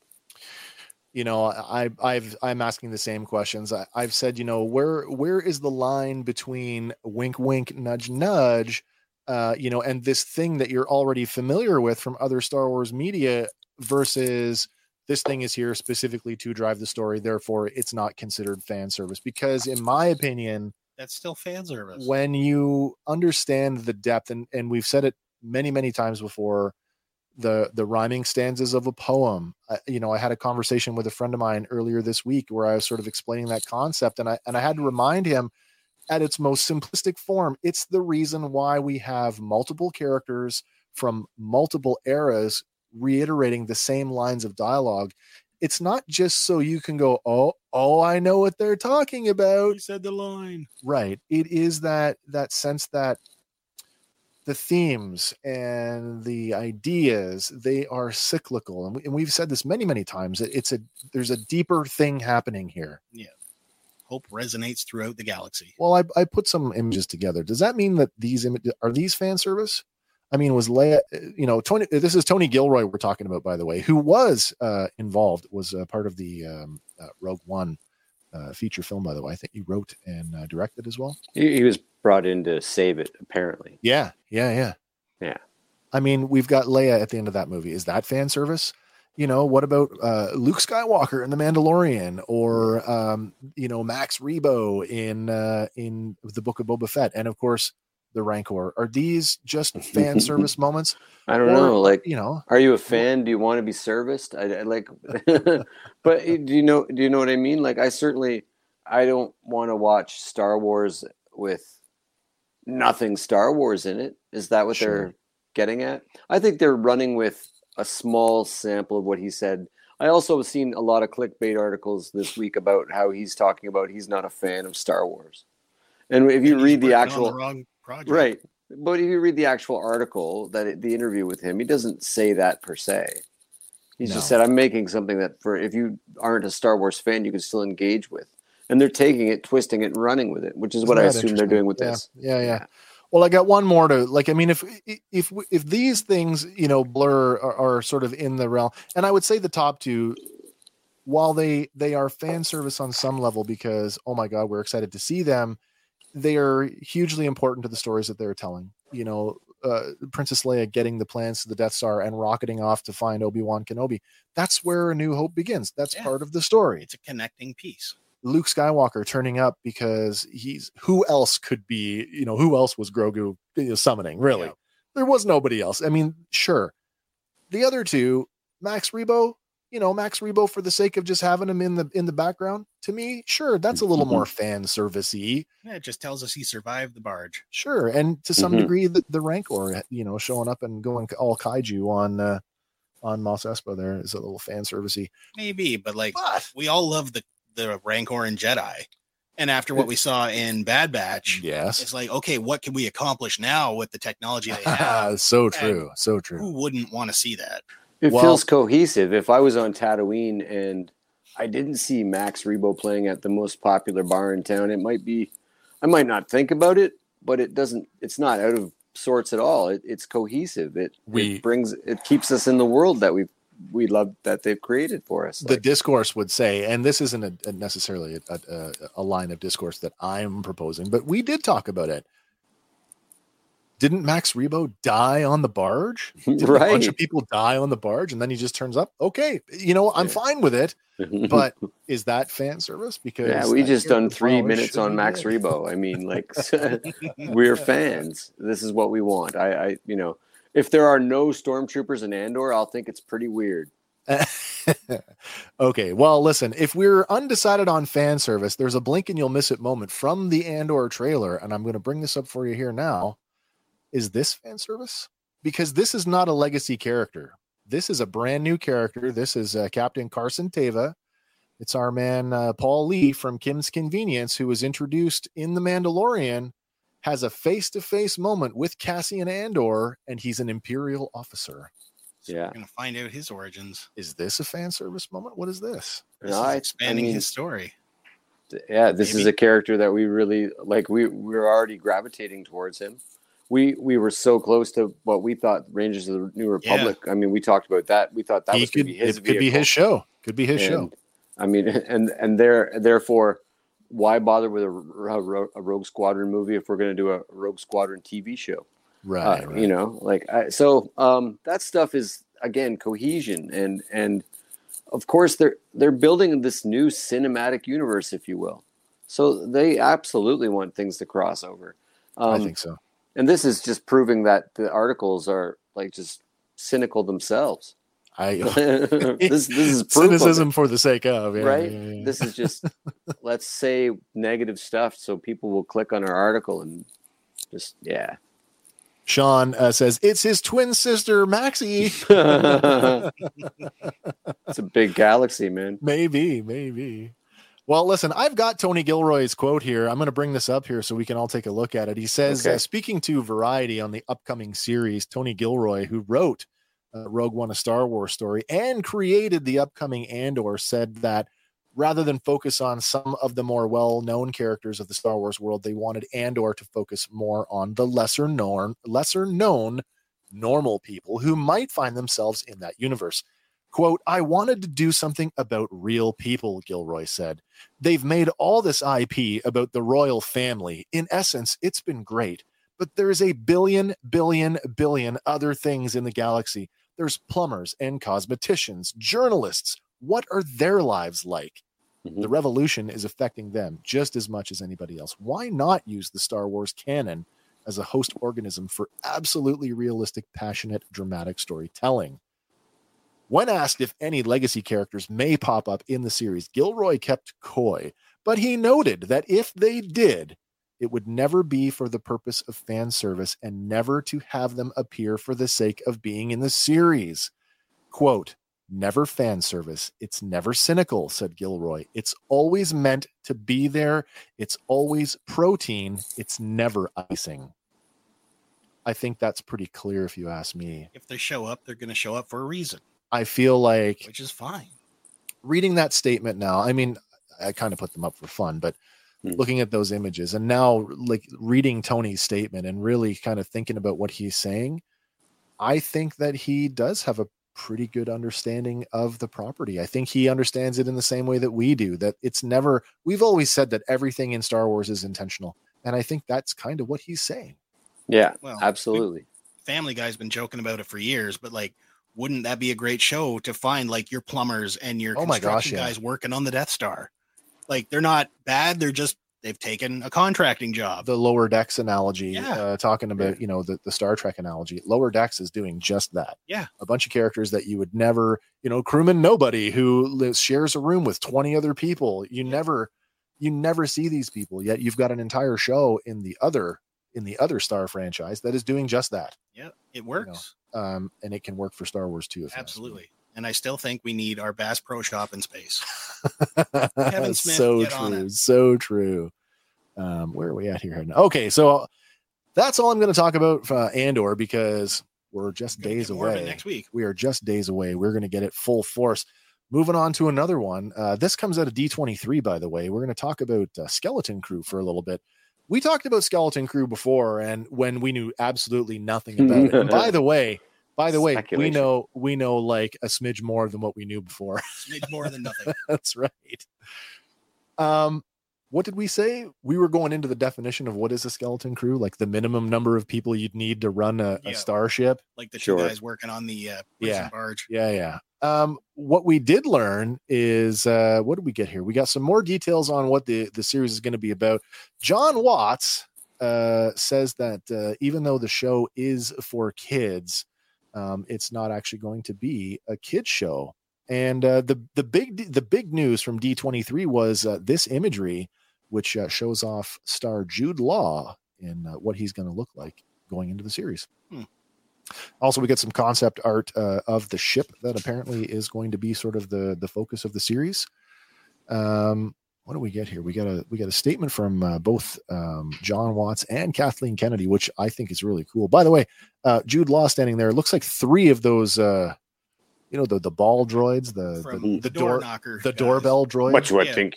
you know i i've i'm asking the same questions I, i've said you know where where is the line between wink wink nudge nudge uh you know and this thing that you're already familiar with from other star wars media versus this thing is here specifically to drive the story therefore it's not considered fan service because in my opinion That's still fan service. when you understand the depth and and we've said it many many times before the the rhyming stanzas of a poem I, you know i had a conversation with a friend of mine earlier this week where i was sort of explaining that concept and i and i had to remind him at its most simplistic form it's the reason why we have multiple characters from multiple eras reiterating the same lines of dialogue it's not just so you can go oh oh i know what they're talking about Who said the line? right it is that that sense that the themes and the ideas they are cyclical and, we, and we've said this many many times it- it's a there's a deeper thing happening here Yeah. Hope resonates throughout the galaxy. well i, I put some images together does that mean that these images are these fan service i mean was leia you know tony this is tony gilroy we're talking about by the way who was uh involved was uh, part of the um, uh, rogue one uh, feature film by the way i think he wrote and uh, directed as well He, he was brought in to save it, apparently. Yeah, yeah, yeah. Yeah. I mean, we've got Leia at the end of that movie. Is that fan service? You know, what about uh, Luke Skywalker in The Mandalorian or um, you know, Max Rebo in uh in the book of Boba Fett and of course the Rancor. Are these just [laughs] fan service moments? I don't Or, know, like you know, Are you a fan? Do you want to be serviced? I, I like, [laughs] [laughs] but eh, do you know? Do you know what I mean? Like, I certainly, I don't want to watch Star Wars with nothing Star Wars in it. Is that what Sure. they're getting at? I think they're running with a small sample of what he said. I also have seen a lot of clickbait articles this week about how he's talking about he's not a fan of Star Wars. And if you And read the working on actual wrong project. Right. But if you read the actual article that it, the interview with him, he doesn't say that per se. He No. just said, "I'm making something that for if you aren't a Star Wars fan, you can still engage with." And they're taking it, twisting it, and running with it, which is what I Isn't assume they're doing with Yeah, this. Yeah, yeah. Well, I got one more to like. I mean, if if if these things, you know, blur are, are sort of in the realm, and I would say the top two, while they they are fan service on some level because oh my god, we're excited to see them. They are hugely important to the stories that they're telling. You know, uh, Princess Leia getting the plans to the Death Star and rocketing off to find Obi Wan Kenobi. That's where A New Hope begins. That's Yeah. part of the story. It's a connecting piece. Luke Skywalker turning up because he's who else could be, you know, who else was Grogu you know, summoning? Really, Yeah. there was nobody else. I mean, sure. The other two, Max Rebo, you know, Max Rebo for the sake of just having him in the in the background. To me, sure, that's a little more fan servicey. Yeah, it just tells us he survived the barge. Sure, and to some Mhm. degree, the, the Rancor, you know, showing up and going all kaiju on uh, on Mos Espa there is a little fan servicey. Maybe, but like But we all love the the Rancor and Jedi. And after what we saw in Bad Batch, yes, it's like, okay, what can we accomplish now with the technology they [laughs] have? so true, so true. Who wouldn't want to see that? It Well- feels cohesive. If I was on Tatooine and I didn't see Max Rebo playing at the most popular bar in town, it might be, I might not think about it, but it doesn't, it's not out of sorts at all. It, it's cohesive. It, We- it brings, it keeps us in the world that we we love that they've created for us. the Like, discourse would say, and this isn't a, a necessarily a, a, a line of discourse that I'm proposing, but we did talk about it. Didn't Max Rebo die on the barge? [laughs] Did a bunch of people die on the barge, and then he just turns up. Okay, you know I'm Yeah. fine with it, but [laughs] is that fan service? Because yeah, we just done three minutes on Max Rebo. I mean, like [laughs] we're fans. This is what we want. I, I, you know, if there are no stormtroopers in Andor, I'll think it's pretty weird. okay, well, listen, if we're undecided on fan service, there's a blink and you'll miss it moment from the Andor trailer, and I'm going to bring this up for you here now. Is this fan service? Because this is not a legacy character. This is a brand new character. This is uh, Captain Carson Teva. It's our man uh, Paul Lee from Kim's Convenience, who was introduced in The Mandalorian, has a face-to-face moment with Cassian Andor, and he's an Imperial officer. Yeah. We're gonna find out his origins. Is this a fan service moment? What is this? This No, is I- I expanding mean, his story. yeah, this is a character that we really like. We we're already gravitating towards him. We we were so close to what we thought Rangers of the New Republic. I mean, we talked about that. We thought that he was could be his. it could be his show. Could be his show. I mean, [laughs] and and there therefore, why bother with a, a, a Rogue Squadron movie if we're going to do a Rogue Squadron TV show? Right, uh, right. you know like I, so um that stuff is again cohesion and and of course they're they're building this new cinematic universe if you will so they absolutely want things to cross over um, I think so. And this is just proving that the articles are like just cynical themselves I [laughs] [laughs] this this is cynicism for the sake of yeah, right yeah, yeah. this is just [laughs] let's say negative stuff so people will click on our article and just yeah Sean uh, says it's his twin sister Maxie. it's a big galaxy, man. maybe, maybe. Well, listen, I've got Tony Gilroy's quote here. I'm going to bring this up here so we can all take a look at it. He says, Okay. uh, speaking to Variety on the upcoming series, Tony Gilroy, who wrote uh, Rogue One, a Star Wars story, and created the upcoming Andor, said that rather than focus on some of the more well-known characters of the Star Wars world, they wanted Andor to focus more on the lesser known, lesser known normal people who might find themselves in that universe. Quote, I wanted to do something about real people, Gilroy said. They've made all this IP about the royal family. In essence, it's been great, but there's a billion, billion, billion other things in the galaxy. There's plumbers and cosmeticians, journalists. What are their lives like? Mhm. The revolution is affecting them just as much as anybody else. Why not use the Star Wars canon as a host organism for absolutely realistic, passionate, dramatic storytelling? When asked if any legacy characters may pop up in the series, Gilroy kept coy, but he noted that if they did, it would never be for the purpose of fan service and never to have them appear for the sake of being in the series. Quote, never fan service. It's never cynical, said Gilroy. It's always meant to be there. It's always protein. It's never icing. I think that's pretty clear if you ask me. If they show up, they're gonna show up for a reason, I feel like which is fine. reading that statement now, I mean, I kind of put them up for fun, but Hmm. looking at those images and now like reading Tony's statement and really kind of thinking about what he's saying, I think that he does have a pretty good understanding of the property. I think he understands it in the same way that we do, that it's never, we've always said that everything in Star Wars is intentional. And I think that's kind of what he's saying. Yeah, Well, absolutely. Family Guy's been joking about it for years, but like, wouldn't that be a great show to find like your plumbers and your Oh my gosh, construction yeah. guys working on the Death Star? Like, they're not bad. They're just they've taken a contracting job. the lower decks analogy Yeah. uh, talking about you know the, the star trek analogy lower decks is doing just that Yeah. a bunch of characters that you would never you know crewman nobody who lives shares a room with 20 other people you never you never see these people yet you've got an entire show in the other in the other star franchise that is doing just that yeah, it works um and it can work for star wars too absolutely. And I still think we need our Bass Pro Shop in space. [laughs] Kevin Smith, so true, so true. Um, where are we at here? Okay, so that's all I'm going to talk about for uh, Andor because we're just Gonna days get more of it away. next week. We are just days away. We're going to get it full force. Moving on to another one. Uh, this comes out of D23, by the way. We're going to talk about uh, Skeleton Crew for a little bit. We talked about Skeleton Crew before, and when we knew absolutely nothing about it. And by [laughs] the way, by the way, we know we know like a smidge more than what we knew before. It's more than nothing. [laughs] That's right. Um, what did we say? We were going into the definition of what is a skeleton crew, like the minimum number of people you'd need to run a, a starship. Like the Sure. two guys working on the uh, Yeah. barge. Yeah, yeah. Um, what we did learn is uh, what did we get here? We got some more details on what the the series is going to be about. Jon Watts uh, says that uh, even though the show is for kids, um, it's not actually going to be a kids show. And uh, the the big the big news from D twenty three was uh, this imagery, which uh, shows off star Jude Law in uh, what he's going to look like going into the series. Hmm. Also, we get some concept art uh, of the ship that apparently is going to be sort of the the focus of the series. Um, what do we get here? We got a we got a statement from uh, both um, Jon Watts and Kathleen Kennedy, which I think is really cool. By the way, uh, Jude Law standing there. Looks like three of those, uh, you know, the the ball droids, the From the, the, the door door knocker. the guys. doorbell droid. What you would Yeah. think?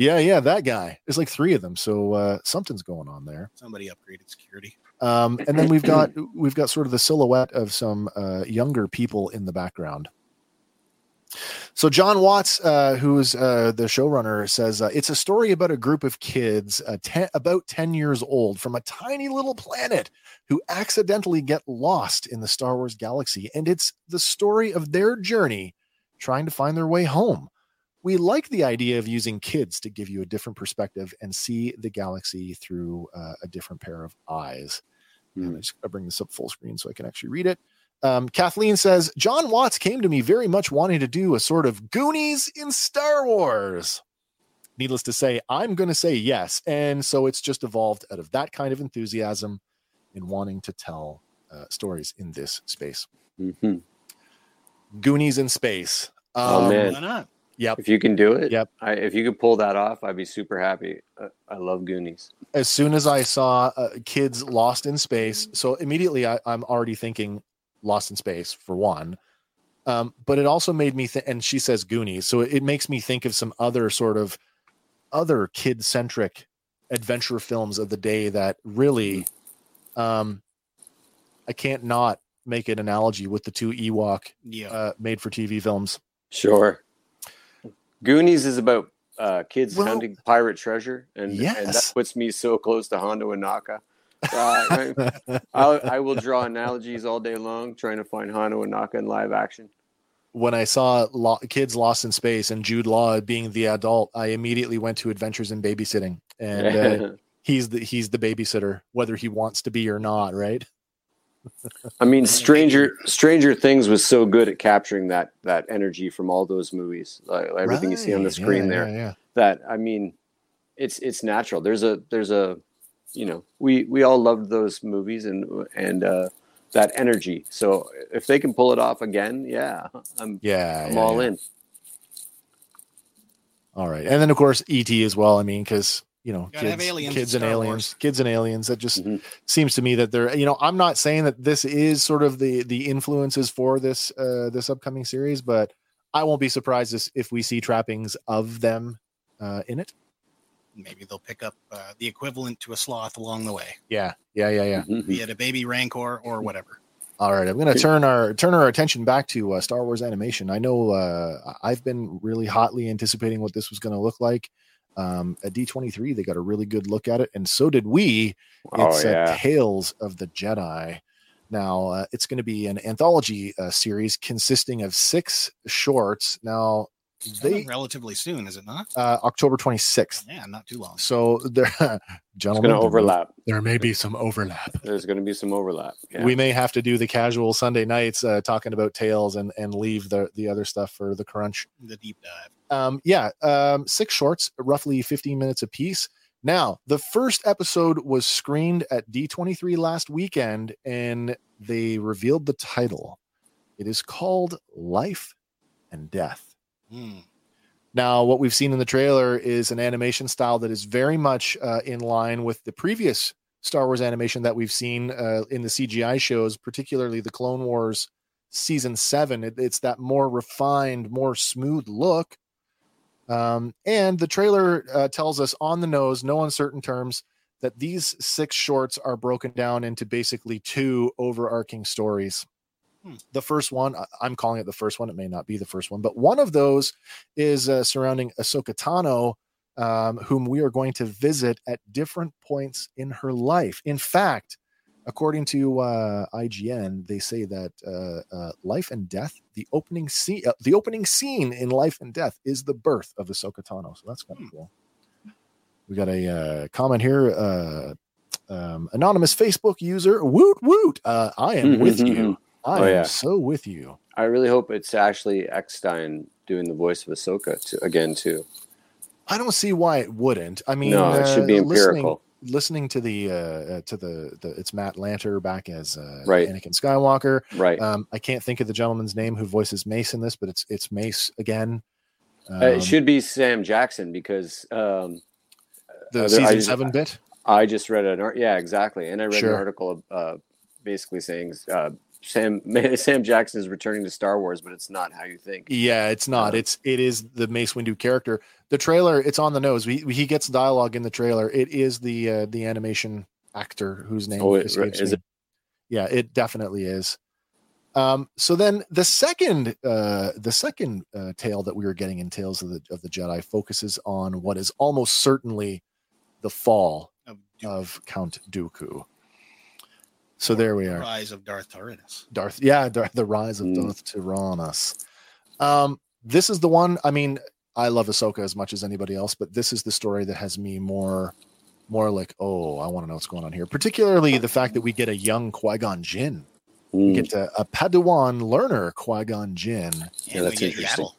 You- Yeah, yeah, that guy. There's like three of them, so uh, something's going on there. Somebody upgraded security. Um, and then we've [laughs] got we've got sort of the silhouette of some uh, younger people in the background. So Jon Watts, uh, who's uh, the showrunner, says uh, it's a story about a group of kids, uh, ten, about ten years old, from a tiny little planet who accidentally get lost in the Star Wars galaxy, and it's the story of their journey trying to find their way home. We like the idea of using kids to give you a different perspective and see the galaxy through uh, a different pair of eyes. And I just I bring this up full screen so I can actually read it. Um, Kathleen says Jon Watts came to me very much wanting to do a sort of Goonies in Star Wars. Needless to say, I'm going to say yes, and so it's just evolved out of that kind of enthusiasm in wanting to tell uh, stories in this space. Mhm. Goonies in space. Oh, Um, man. Why not? Yep. If you can do it, Yep. I, if you could pull that off, I'd be super happy. Uh, I love Goonies. as soon as I saw uh, kids lost in space, so immediately I, I'm already thinking lost in space for one. Um, but it also made me think, and she says Goonies, so it makes me think of some other sort of other kid centric adventure films of the day that really, um, I can't not make an analogy with the two Ewok Yeah. uh, made for TV films. Sure. Goonies is about uh, kids Well- hunting pirate treasure, and, and that puts me so close to Hondo Ohnaka. Uh, [laughs] I, I will draw analogies all day long, trying to find Hondo Ohnaka in live action. when I saw lo- kids lost in space and Jude Law being the adult, I immediately went to Adventures in Babysitting, and uh, [laughs] he's the he's the babysitter, whether he wants to be or not, right? I mean, Stranger Stranger Things was so good at capturing that that energy from all those movies, like everything you see on the screen Yeah, there. yeah, yeah. That I mean, it's it's natural. There's a there's a, you know, we we all loved those movies and and uh, that energy. So if they can pull it off again, yeah, I'm Yeah, I'm yeah, all in. All right, and then of course ET as well. I mean, because you know, Gotta kids, aliens kids and aliens, Wars. kids and aliens. That just Mhm. seems to me that they're. You know, I'm not saying that this is sort of the the influences for this uh this upcoming series, but I won't be surprised if- if we see trappings of them uh in it. Maybe they'll pick up uh, the equivalent to a sloth along the way, Yeah, yeah, yeah, yeah. Mhm. be it a baby rancor or whatever. All right, I'm going to turn our turn our attention back to uh, Star Wars animation. I know uh, I've been really hotly anticipating what this was going to look like. Um, at D23, they got a really good look at it, and so did we. Oh It's uh, yeah, Tales of the Jedi. Now, uh, it's going to be an anthology uh, series consisting of six shorts. Now, they relatively soon, is it not? uh, October 26th. Yeah, not too long. So there, It's [laughs] gentlemen, going to may- overlap. There may be some overlap. There's going to be some overlap. Yeah. We may have to do the casual Sunday nights uh, talking about tales and and leave the the other stuff for the crunch. The deep dive. Um, yeah, um, six shorts, roughly 15 minutes apiece. Now, the first episode was screened at D23 last weekend, and they revealed the title. It is called Life and Death. Hmm. Now, what we've seen in the trailer is an animation style that is very much uh, in line with the previous Star Wars animation that we've seen uh, in the CGI shows, particularly the Clone Wars season seven. It- it's that more refined, more smooth look. Um, and the trailer uh, tells us on the nose, no uncertain terms, that these six shorts are broken down into basically two overarching stories. Hmm. The first one, I'm calling it the first one. It may not be the first one, but one of those is uh, surrounding Ahsoka Tano, um, whom we are going to visit at different points in her life. In fact, according to uh, IGN, they say that uh, uh, Life and Death, the opening scene, uh, the opening scene in Life and Death, is the birth of Ahsoka Tano. So that's kind Hmm. of cool. We got a uh, comment here. Uh, um, anonymous Facebook user, woot woot. Uh, I am with you. [laughs] I Oh, am yeah. so with you. I really hope it's Ashley Eckstein doing the voice of Ahsoka to, again too. I don't see why it wouldn't. I mean, no, it should be uh, listening- empirical. listening to the uh, uh to the, the it's Matt Lanter back as uh, Right. Anakin Skywalker. Right. Um, I can't think of the gentleman's name who voices Mace in this, but it's it's Mace again. Um, Uh, it should be Sam Jackson because um, the season I just- seven bit. I just read an art. Yeah, exactly. And I read Sure. an article uh, basically saying uh, Sam [laughs] Sam Jackson is returning to Star Wars, but it's not how you think. Yeah, it's not. Uh, It's it is the Mace Windu character. The trailer, it's on the nose. We, he gets dialogue in the trailer. It is the uh, the animation actor whose name Oh, it- escapes is me. it? Yeah, it definitely is. Um, so then the second uh, the second uh, tale that we were getting in Tales of the of the Jedi focuses on what is almost certainly the fall Of Duke, of Count Dooku. So there we are. Rise of Darth Tyrannus. Darth, yeah, Darth, the rise of Mm. Darth Tyrannus. Um, this is the one. I mean, I love Ahsoka as much as anybody else, but this is the story that has me more, more like, oh, I want to know what's going on here. Particularly the fact that we get a young Qui Gon Jinn, we Mm. get a, a Padawan learner Qui Gon Jinn. Yeah, that's interesting. Yaddle.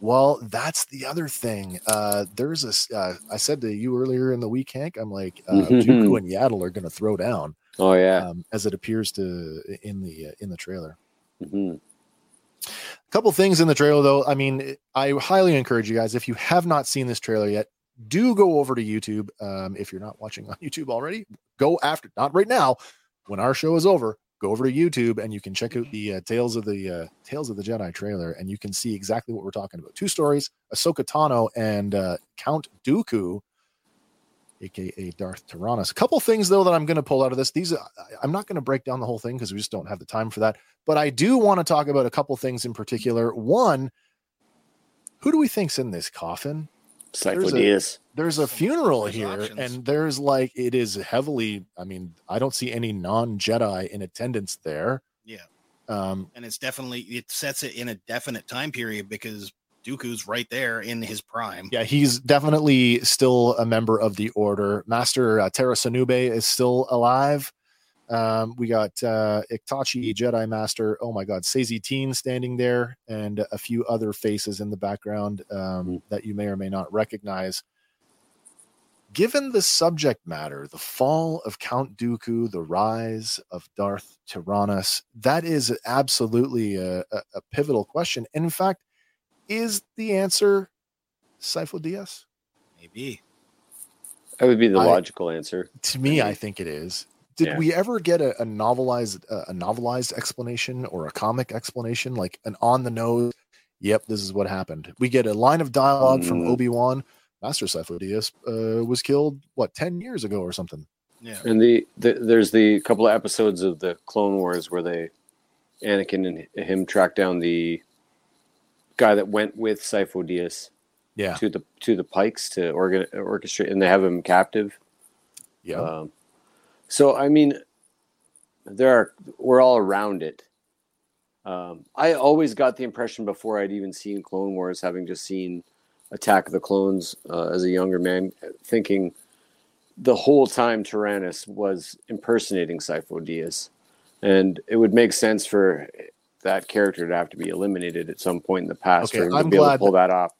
Well, that's the other thing. Uh, there's a. s- Uh, I said to you earlier in the week, Hank. I'm like, uh, Dooku [laughs] and Yaddle are going to throw down, Oh yeah. um, as it appears to in the uh, in the trailer. Mhm. couple things in the trailer though i mean i highly encourage you guys if you have not seen this trailer yet do go over to youtube um, if you're not watching on [laughs] youtube already go after not right now when our show is over go over to youtube and you can check out the uh, tales of the uh, tales of the jedi trailer and you can see exactly what we're talking about two stories ahsoka tano and uh, count dooku aka darth tyrannus a couple things though that i'm going to pull out of this these I- i'm not going to break down the whole thing because we just don't have the time for that but I do want to talk about a couple things in particular. One, who do we think's in this coffin? There's a- There's a funeral There's here, options. and there's like it is heavily. I mean, I don't see any non-Jedi in attendance there. Yeah. Um, And it's definitely it sets it in a definite time period because Dooku's right there in his prime. yeah, he's definitely still a member of the Order. Master uh, Tera Sinube is still alive. Um, we got uh, Iktotchi Jedi Master. Oh my God, Saesee Tiin standing there, and a few other faces in the background um, that you may or may not recognize. Given the subject matter, the fall of Count Dooku, the rise of Darth Tyrannus, that is absolutely a, a, a pivotal question. And in fact, is the answer Sifo Dyas? Maybe. That would be the I- logical answer. To me, I I think it is. Did Yeah. we ever get a, a novelized uh, a novelized explanation or a comic explanation, like an on the nose? Yep, this is what happened. We get a line of dialogue from Mm. Obi Wan. Master Sifo Dyas uh, was killed what ten years ago or something. Yeah. And the, the there's the couple of episodes of the Clone Wars where they Anakin and him track down the guy that went with Sifo Dyas Yeah, to the to the Pikes to organ, orchestrate, and they have him captive. yeah. Um, so I mean, there are we're all around it. Um, I always got the impression before I'd even seen Clone Wars, having just seen Attack of the Clones uh, as a younger man, thinking the whole time Tyrannus was impersonating Sifo Dyas, and it would make sense for that character to have to be eliminated at some point in the past Okay, for him to I'm be able to glad pull that off.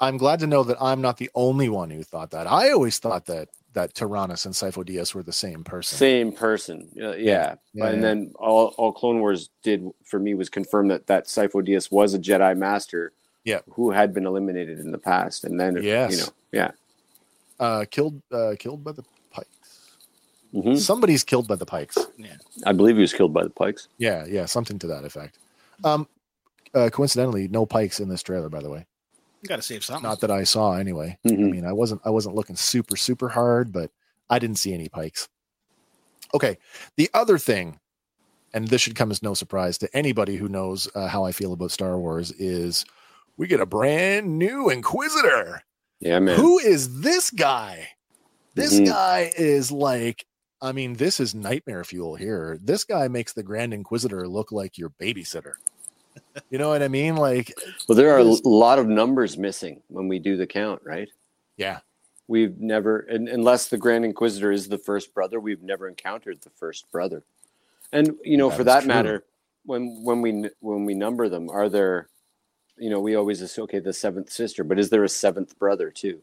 I'm glad to know that I'm not the only one who thought that. I always thought that that Tyrannus and Sifo Dyas were the same person. Same person, yeah, yeah. Yeah, and yeah. then all, all Clone Wars did for me was confirm that that Sifo Dyas was a Jedi Master, Yeah. who had been eliminated in the past, and then Yes. you know, yeah, Uh, killed uh, killed by the Pikes. Mhm. Somebody's killed by the Pikes. Yeah. I believe he was killed by the Pikes. Yeah, yeah, something to that effect. Um, uh, coincidentally, no Pikes in this trailer, by the way. You got to save something. Not that I saw anyway. I Mhm. mean, I wasn't I wasn't looking super super hard, but I didn't see any Pikes. Okay, the other thing, and this should come as no surprise to anybody who knows uh, how I feel about Star Wars, is we get a brand new Inquisitor. Yeah, man. Who is this guy? This Mhm. guy is like, I mean, this is nightmare fuel here. This guy makes the Grand Inquisitor look like your babysitter. You know what I mean? Like, Well, there are a lot of numbers missing when we do the count, right? yeah, We've never, and, unless the Grand Inquisitor is the first brother, we've never encountered the first brother. And you know, That for that true. matter, when when we when we number them, are there, you know, we always assume okay, the seventh sister, but is there a seventh brother too?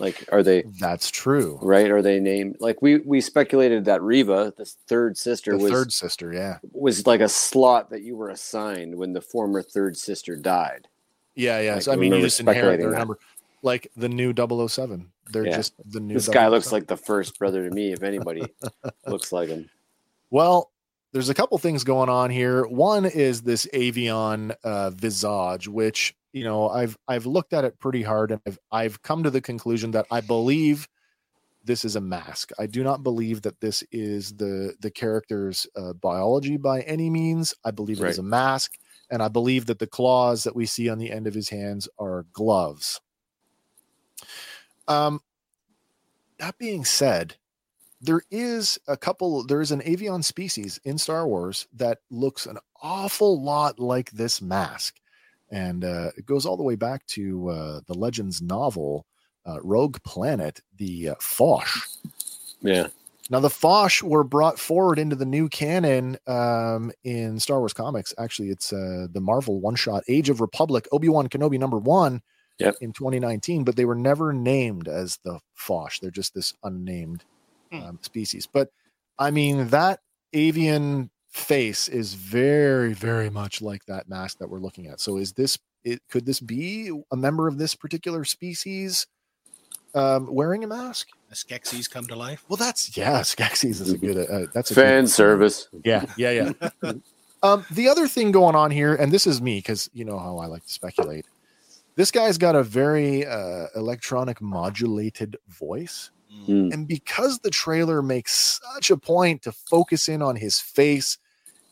Like, are they that's true. right? Are they named? Like we we speculated that Reva, this third sister, The was third sister, yeah. was like a slot that you were assigned when the former third sister died. Yeah, yeah. Like, So, I mean, you just inherit their that. number. Like the new 007. They're Yeah. just the new This guy looks like the first brother to me, if anybody [laughs] looks like him. Well, there's a couple things going on here. One is this avian uh, visage, which you know I've I've looked at it pretty hard, and I've I've come to the conclusion that I believe this is a mask. I do not believe that this is the the character's uh, biology by any means. I believe it is a mask, and I believe that the claws that we see on the end of his hands are gloves. Um, that being said, there is a couple there is an avian species in star wars that looks an awful lot like this mask and uh, it goes all the way back to uh, the legends novel uh, rogue planet the uh, foch Yeah. now the foch were brought forward into the new canon um, in star wars comics actually it's uh, the marvel one shot age of republic obi-wan kenobi number one Yep. in 2019 but they were never named as the foch they're just this unnamed Hmm. um, species. But I mean, that avian face is very, very much like that mask that we're looking at. So, is this it? Could this be a member of this particular species um, wearing a mask? The Skeksis come to life. Well, that's yeah, Skeksis is a good. Uh, that's a Fan good, service. Yeah, yeah, yeah. [laughs] um, the other thing going on here, and this is me because you know how I like to speculate. This guy's got a very uh, electronic modulated voice. Mm. And because the trailer makes such a point to focus in on his face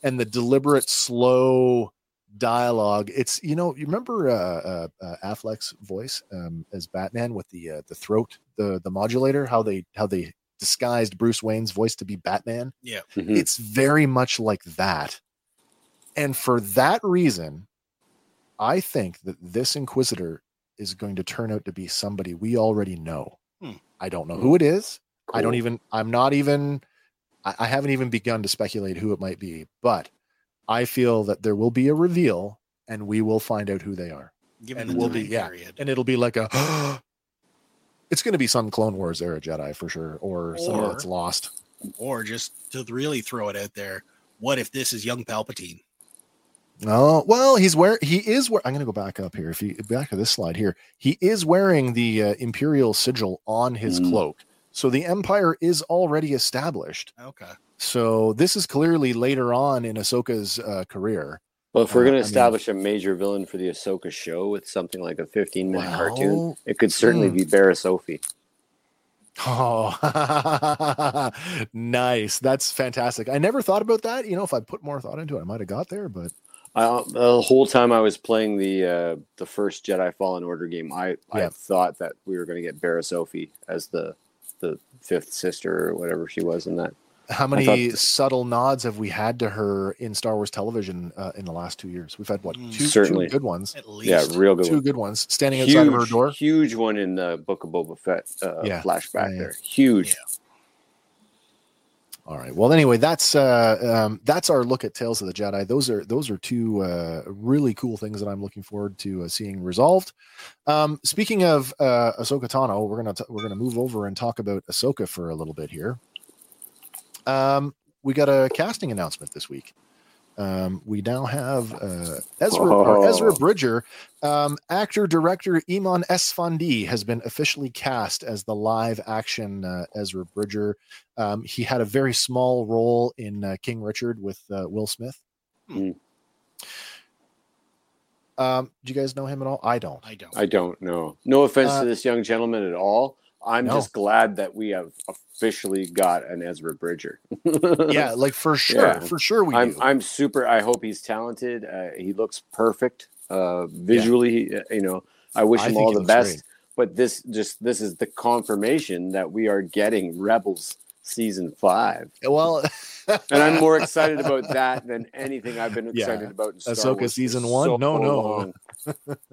and the deliberate, slow dialogue, it's you know you remember uh, uh, uh, Affleck's voice um, as Batman with the uh, the throat, the the modulator, how they how they disguised Bruce Wayne's voice to be Batman. Yeah. Mhm. It's very much like that, and for that reason, I think that this Inquisitor is going to turn out to be somebody we already know. Hmm. I don't know who it is. I don't even. I'm not even. I, I haven't even begun to speculate who it might be, but I feel that there will be a reveal, and we will find out who they are, Given And the we'll time be- yeah, period. and it'll be like a. [gasps] it's going to be some Clone Wars era Jedi for sure, or, somebody Or- that's lost. Or just to really throw it out there, what if this is young Palpatine? Oh well, he's wearing. He is. Wear, I'm going to go back up here. If you back to this slide here, he is wearing the uh, Imperial sigil on his Mm. cloak. So the Empire is already established. Okay. So this is clearly later on in Ahsoka's uh, career. Well, if we're Uh, going I to mean- establish a major villain for the Ahsoka show with something like a 15 minute cartoon, it could certainly hmm. be Barriss Offee. Oh, [laughs] nice. That's fantastic. I never thought about that. You know, if I put more thought into it, I might have got there. But I, the whole time I was playing the uh, the first Jedi Fallen Order game, I, Yeah. I thought that we were going to get Barriss Offee as the the fifth sister or whatever she was in that. How many thought- subtle nods have we had to her in Star Wars television uh, in the last two years? We've had what Mm. two, two Certainly. good ones, At least. Yeah, real good two one. good ones standing outside of her door. huge one in the Book of Boba Fett uh, Yeah. flashback Yeah, yeah. there. Huge. All right. Well, anyway, that's uh, um, that's our look at Tales of the Jedi. Those are those are two uh, really cool things that I'm looking forward to uh, seeing resolved. Um, speaking of uh, Ahsoka Tano, we're gonna t- we're gonna move over and talk about Ahsoka for a little bit here. Um, we got a casting announcement this week. Um, we now have uh, Ezra Oh. Ezra Bridger, um, actor director Eman Esfandi has been officially cast as the live action uh, Ezra Bridger. Um, he had a very small role in uh, King Richard with uh, Will Smith. Um, do you guys know him at all? I don't. I don't. I don't know. No offense Uh, to this young gentleman at all. I'm No. just glad that we have officially got an Ezra Bridger. [laughs] yeah, like for sure, Yeah. for sure we I'm do. I'm super. I hope he's talented. Uh, he looks perfect uh, visually. uh, You know, I wish I him all the best. great. But this just this is the confirmation that we are getting Rebels season five, well, [laughs] and I'm more excited about [laughs] that than anything I've been Yeah. excited about in Star Ahsoka Wars season one? so No, no. long.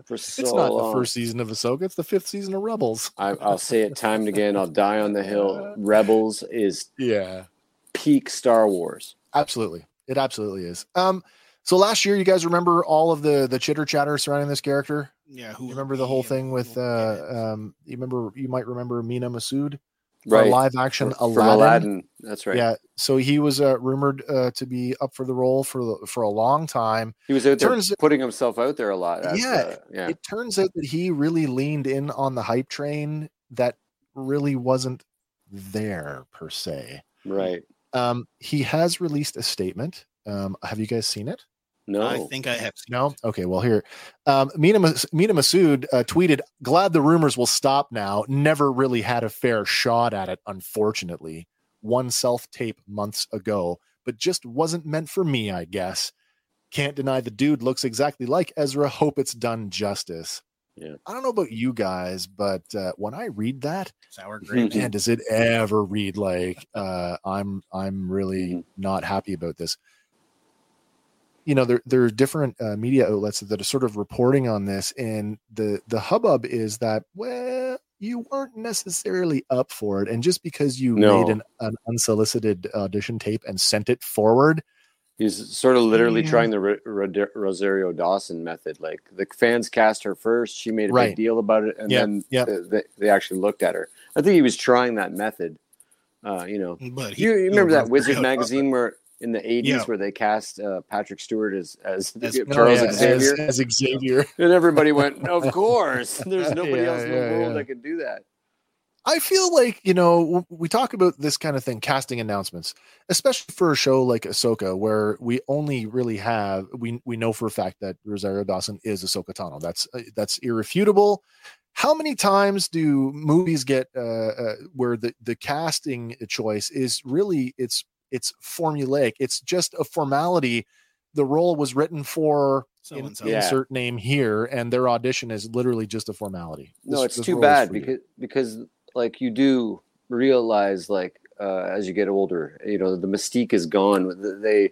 For so [laughs] it's not long. the first season of Ahsoka; it's the fifth season of Rebels. I, I'll say it time and again. I'll die on the hill. [laughs] Rebels is Yeah, peak Star Wars. absolutely, it absolutely is. Um, so last year, you guys remember all of the the chitter chatter surrounding this character? Yeah. Who You remember the whole thing with uh, uh, um, you remember you might remember Mena Massoud, Right. live action From Aladdin. Aladdin. That's right. Yeah, so he was uh, rumored uh, to be up for the role for for a long time. He was out there Turns- putting himself out there a lot. as, Yeah, uh, yeah. It turns out that he really leaned in on the hype train that really wasn't there per se. right. Um, he has released a statement. Um, have you guys seen it? No. I think I have. Seen No. Okay. Well, here, um, Mina, Mas- Mena Massoud uh, tweeted, "Glad the rumors will stop now. Never really had a fair shot at it, unfortunately. One self tape months ago, but just wasn't meant for me, I guess. Can't deny the dude looks exactly like Ezra. Hope it's done justice. Yeah. I don't know about you guys, but uh, when I read that, sour [laughs] grapes. man, does it ever read like uh, I'm I'm really Mhm. not happy about this. You know, there there are different uh, media outlets that are sort of reporting on this, and the the hubbub is that well, you weren't necessarily up for it, and just because you No. made an, an unsolicited audition tape and sent it forward, He's sort of literally Yeah. trying the Ro- Ro- Rosario Dawson method. Like the fans cast her first, she made a Right. big deal about it, and Yep, then yep. They, they actually looked at her. I think he was trying that method. Uh, you know, But he- you, you remember that Wizard magazine where in the '80s Yeah. where they cast uh, Patrick Stewart as as, As- Charles yeah, Xavier, as, as Xavier. [laughs] and everybody went, "Of [laughs] course, there's nobody Yeah, else in the world that could do that." I feel like you know we talk about this kind of thing, casting announcements, especially for a show like Ahsoka, where we only really have we we know for a fact that Rosario Dawson is Ahsoka Tano. That's uh, that's irrefutable. How many times do movies get uh, uh, where the the casting choice is really it's it's formulaic? It's just a formality. The role was written for So in- Yeah. insert name here, and their audition is literally just a formality. No, This- it's this too bad for you. because because like you do realize like uh, as you get older, you know the mystique is gone. They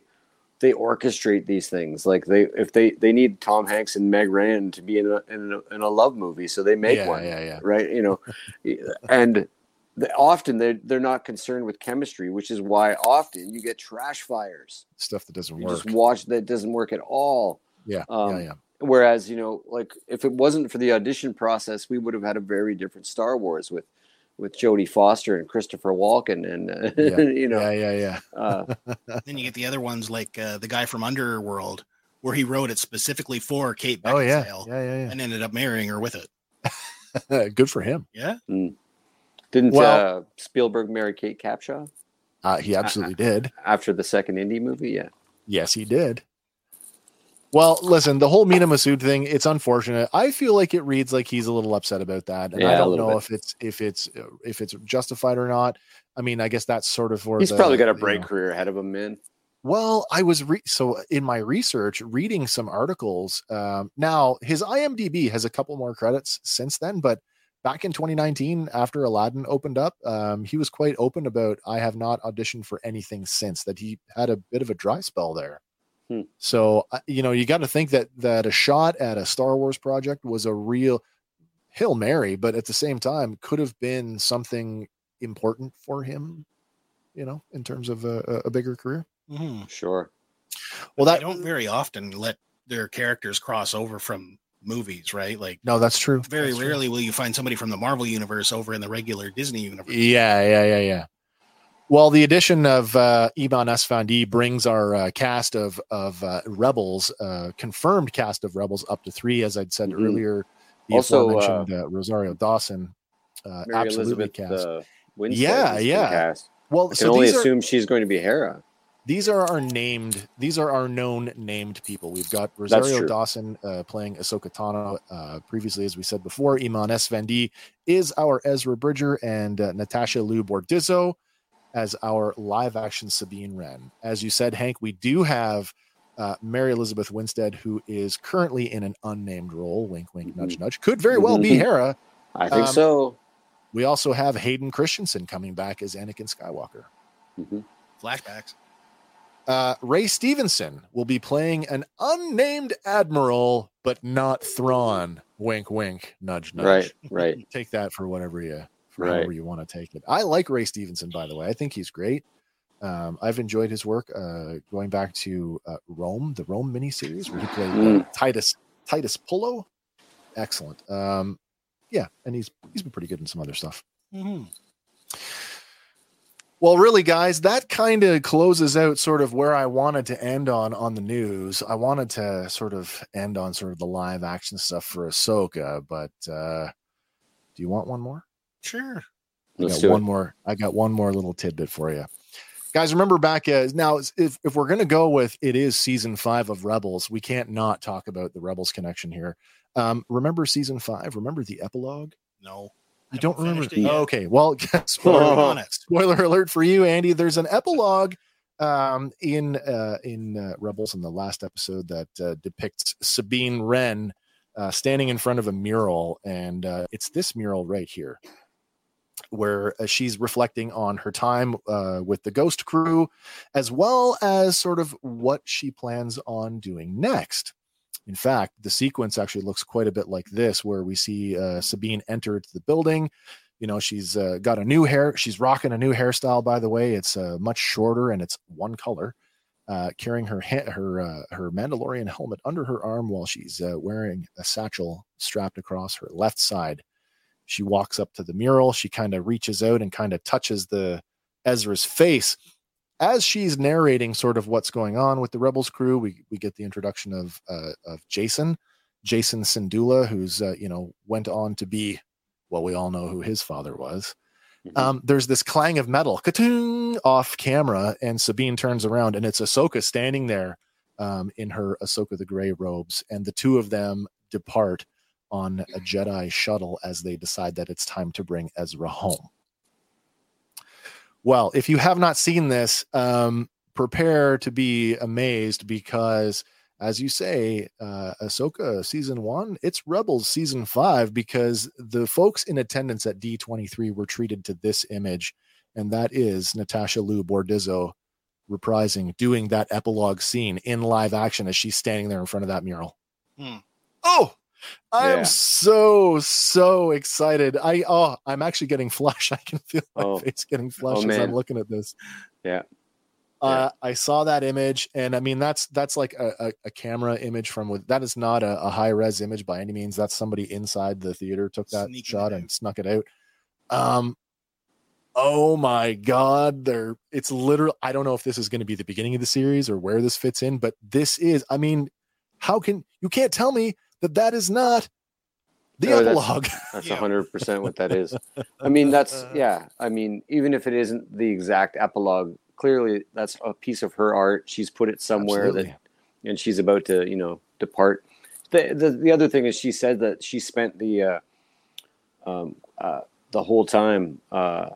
they orchestrate these things like they if they they need Tom Hanks and Meg Ryan to be in a in a, in a love movie, so they make Yeah, one, yeah, yeah. right? You know, [laughs] and they, often they're, they're not concerned with chemistry, which is why often you get trash fires. stuff that doesn't You work. just watch that doesn't work at all. Yeah, Um, yeah, yeah. Whereas, you know, like if it wasn't for the audition process, we would have had a very different Star Wars with with Jodie Foster and Christopher Walken, and uh, [laughs] Yeah. you know, yeah, yeah, yeah. uh, [laughs] Then you get the other ones like uh, the guy from Underworld, where he wrote it specifically for Kate Oh yeah, Beckinsale yeah, yeah, and ended up marrying her with it. [laughs] Good for him. Yeah. Didn't Well- uh, Spielberg marry Kate Capshaw Uh, he absolutely did. after the second Indy movie? Yeah, Yes, he did. Well, listen, the whole Mena Massoud thing, it's unfortunate. I feel like it reads like he's a little upset about that. And I Yeah, a don't know bit. if it's if it's if it's justified or not. I mean, I guess that's sort of where he's the- probably got a bright know- career ahead of him, man. Well, I was re- so in my research reading some articles. Um, now his IMDb has a couple more credits since then, but back in 2019 after Aladdin opened up, um, he was quite open about I have not auditioned for anything since that he had a bit of a dry spell there. Hmm. So uh, you know you got to think that that a shot at a Star Wars project was a real hail mary, but at the same time could have been something important for him. You know, in terms of a, a- a bigger career. Mhm. Sure. Well, They that don't very often let their characters cross over from movies, right? Like no, that's true. very That's true. rarely will you find somebody from the Marvel universe over in the regular Disney universe. Yeah, yeah, yeah, yeah. Well, the addition of uh, Eman Esfandi brings our uh, cast of of uh, rebels, uh, confirmed cast of rebels, up to three. As I'd said Mhm. earlier, the Also, aforementioned uh, Rosario Dawson, uh, Mary absolutely Elizabeth cast. uh, Winstead Yeah, yeah. Cast. well, I can so only these are assume she's going to be Hera. These are our named these are our known named people we've got rosario dawson uh, playing ahsoka tano uh, previously as we said before Eman Esfandi is our ezra bridger and uh, Natasha Liu Bordizzo as our live action sabine wren as you said hank we do have uh, Mary Elizabeth Winstead, who is currently in an unnamed role, wink, wink, nudge, nudge, could very well be Mhm. Hera. I think Um, so. We also have Hayden Christensen coming back as Anakin Skywalker. Mhm. Flashbacks. Uh, Ray Stevenson will be playing an unnamed admiral, but not Thrawn. Wink, wink, nudge, nudge. Right, right. [laughs] Take that for whatever you for Right. however you want to take it. I like Ray Stevenson, by the way. I think he's great. Um, I've enjoyed his work uh, going back to uh, Rome, the Rome miniseries, where he played uh, Mm. Titus Titus Pullo. Excellent. Um, yeah, and he's he's been pretty good in some other stuff. Mhm. Well, really, guys, that kind of closes out sort of where I wanted to end on on the news. I wanted to sort of end on sort of the live action stuff for Ahsoka, but uh, do you want one more? Sure. I Let's got do one it. more. I got one more little tidbit for you, guys. Remember back uh, now, if if we're gonna go with it is season five of Rebels, we can't not talk about the Rebels connection here. Um, remember season five? Remember the epilogue? No. You don't remember? finished it yet. okay, well, [laughs] spoiler Be Oh. honest. spoiler alert for you, Andy. There's an epilogue um, in uh, in uh, Rebels in the last episode that uh, depicts Sabine Wren uh, standing in front of a mural, and uh, it's this mural right here, where uh, she's reflecting on her time uh, with the Ghost Crew, as well as sort of what she plans on doing next. In fact, the sequence actually looks quite a bit like this, where we see uh, Sabine enter the building. You know, she's uh, got a new hair. She's rocking a new hairstyle, by the way. It's uh, much shorter and it's one color. Uh, carrying her her uh, her Mandalorian helmet under her arm while she's uh, wearing a satchel strapped across her left side. She walks up to the mural. She kind of reaches out and kind of touches the Ezra's face as she's narrating sort of what's going on with the rebels crew we we get the introduction of uh, of Jacen Jacen Syndulla who's uh, you know went on to be well we all know who his father was. Mhm. um, there's this clang of metal ka-ting, off camera and sabine turns around and it's ahsoka standing there um, in her ahsoka the gray robes and the two of them depart on a jedi shuttle as they decide that it's time to bring ezra home well, if you have not seen this, um, prepare to be amazed because, as you say, uh, Ahsoka season one, it's Rebels season five because the folks in attendance at D23 were treated to this image, and that is Natasha Liu Bordizzo reprising, doing that epilogue scene in live action as she's standing there in front of that mural. Hmm. Oh, I Yeah. am so so excited. I oh, I'm actually getting flush. [laughs] I can feel my Oh. face getting flush Oh, as I'm looking at this. Yeah. Uh, I saw that image, and I mean that's that's like a, a, a camera image from with that is not a, a high res image by any means. That's somebody inside the theater took that Sneaking shot and snuck it out. Um, oh my god, there it's literal. I don't know if this is going to be the beginning of the series or where this fits in, but this is. I mean, how can you can't tell me that that is not the No, epilogue? [laughs] That's Yeah. hundred percent what that is. [laughs] I mean, that's yeah. I mean, even if it isn't the exact epilogue, clearly that's a piece of her art. She's put it somewhere Absolutely. that, and she's about to, you know, depart. The the, the other thing is, she said that she spent the, uh, um, uh, the whole time uh,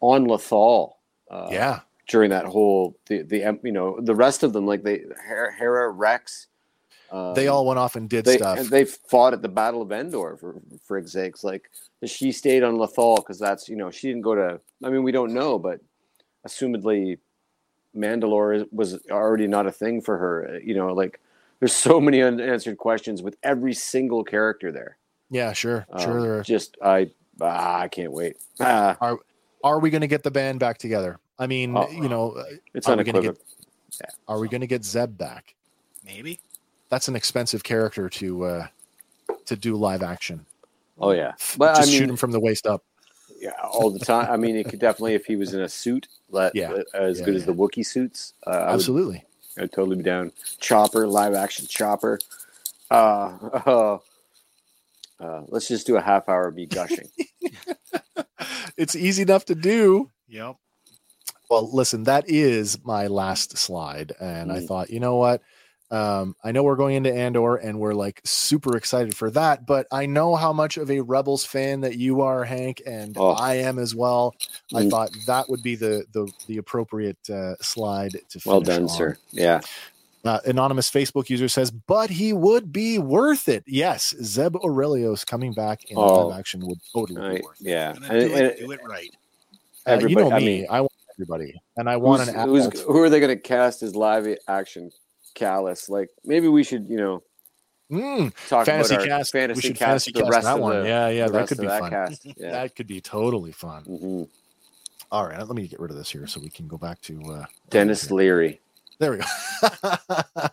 on Lothal. Uh, yeah, during that whole the the you know the rest of them like they Hera, Hera Rex, Um, they all went off and did they, stuff. and they fought at the Battle of Endor for for frig's sakes. Like she stayed on Lothal because that's you know she didn't go to. I mean, we don't know, but assumedly, Mandalore was already not a thing for her. uh, You know, like there's so many unanswered questions with every single character there. yeah, sure, Um, sure. there are. Just I ah, I can't wait. Ah, Are we going to get the band back together? I mean, Oh, you know, uh, it's Are we gonna unequivocal. are we going to get Zeb back? Maybe. That's an expensive character to uh to do live action. Oh yeah, but Just I mean, shoot him from the waist up. yeah, all the time. I mean, it could definitely if he was in a suit, let, Yeah. as Yeah, good as the Wookiee suits. Uh, I would Absolutely. I'd totally be down. Chopper, live action Chopper. Uh, uh, [laughs] uh, let's just do a half hour of me gushing. [laughs] [laughs] it's easy enough to do. Yep. Well, listen, that is my last slide. And I Mm. thought, you know what? Um, I know we're going into Andor and we're like super excited for that, but I know how much of a Rebels fan that you are, Hank, and Oh. I am as well. I Mm. thought that would be the the, the appropriate uh, slide to well done, on. sir. Yeah. Uh, anonymous Facebook user says, but he would be worth it. Yes, Zeb Orrelios coming back in Oh. live action would totally I, be worth it. yeah. Do, it, do it right. Uh, you everybody- know I me. mean, I want everybody, and I want who's, an who's, who are they going to cast as live action Kallus? Like maybe we should, you know, Mm, talk fantasy about cast. fantasy we should cast fantasy the cast rest that of one. the, yeah, yeah, that could be that fun. cast. [laughs] Yeah. That could be totally fun. hmm All right, let me get rid of this here so we can go back to uh, Denis Leary. There we go.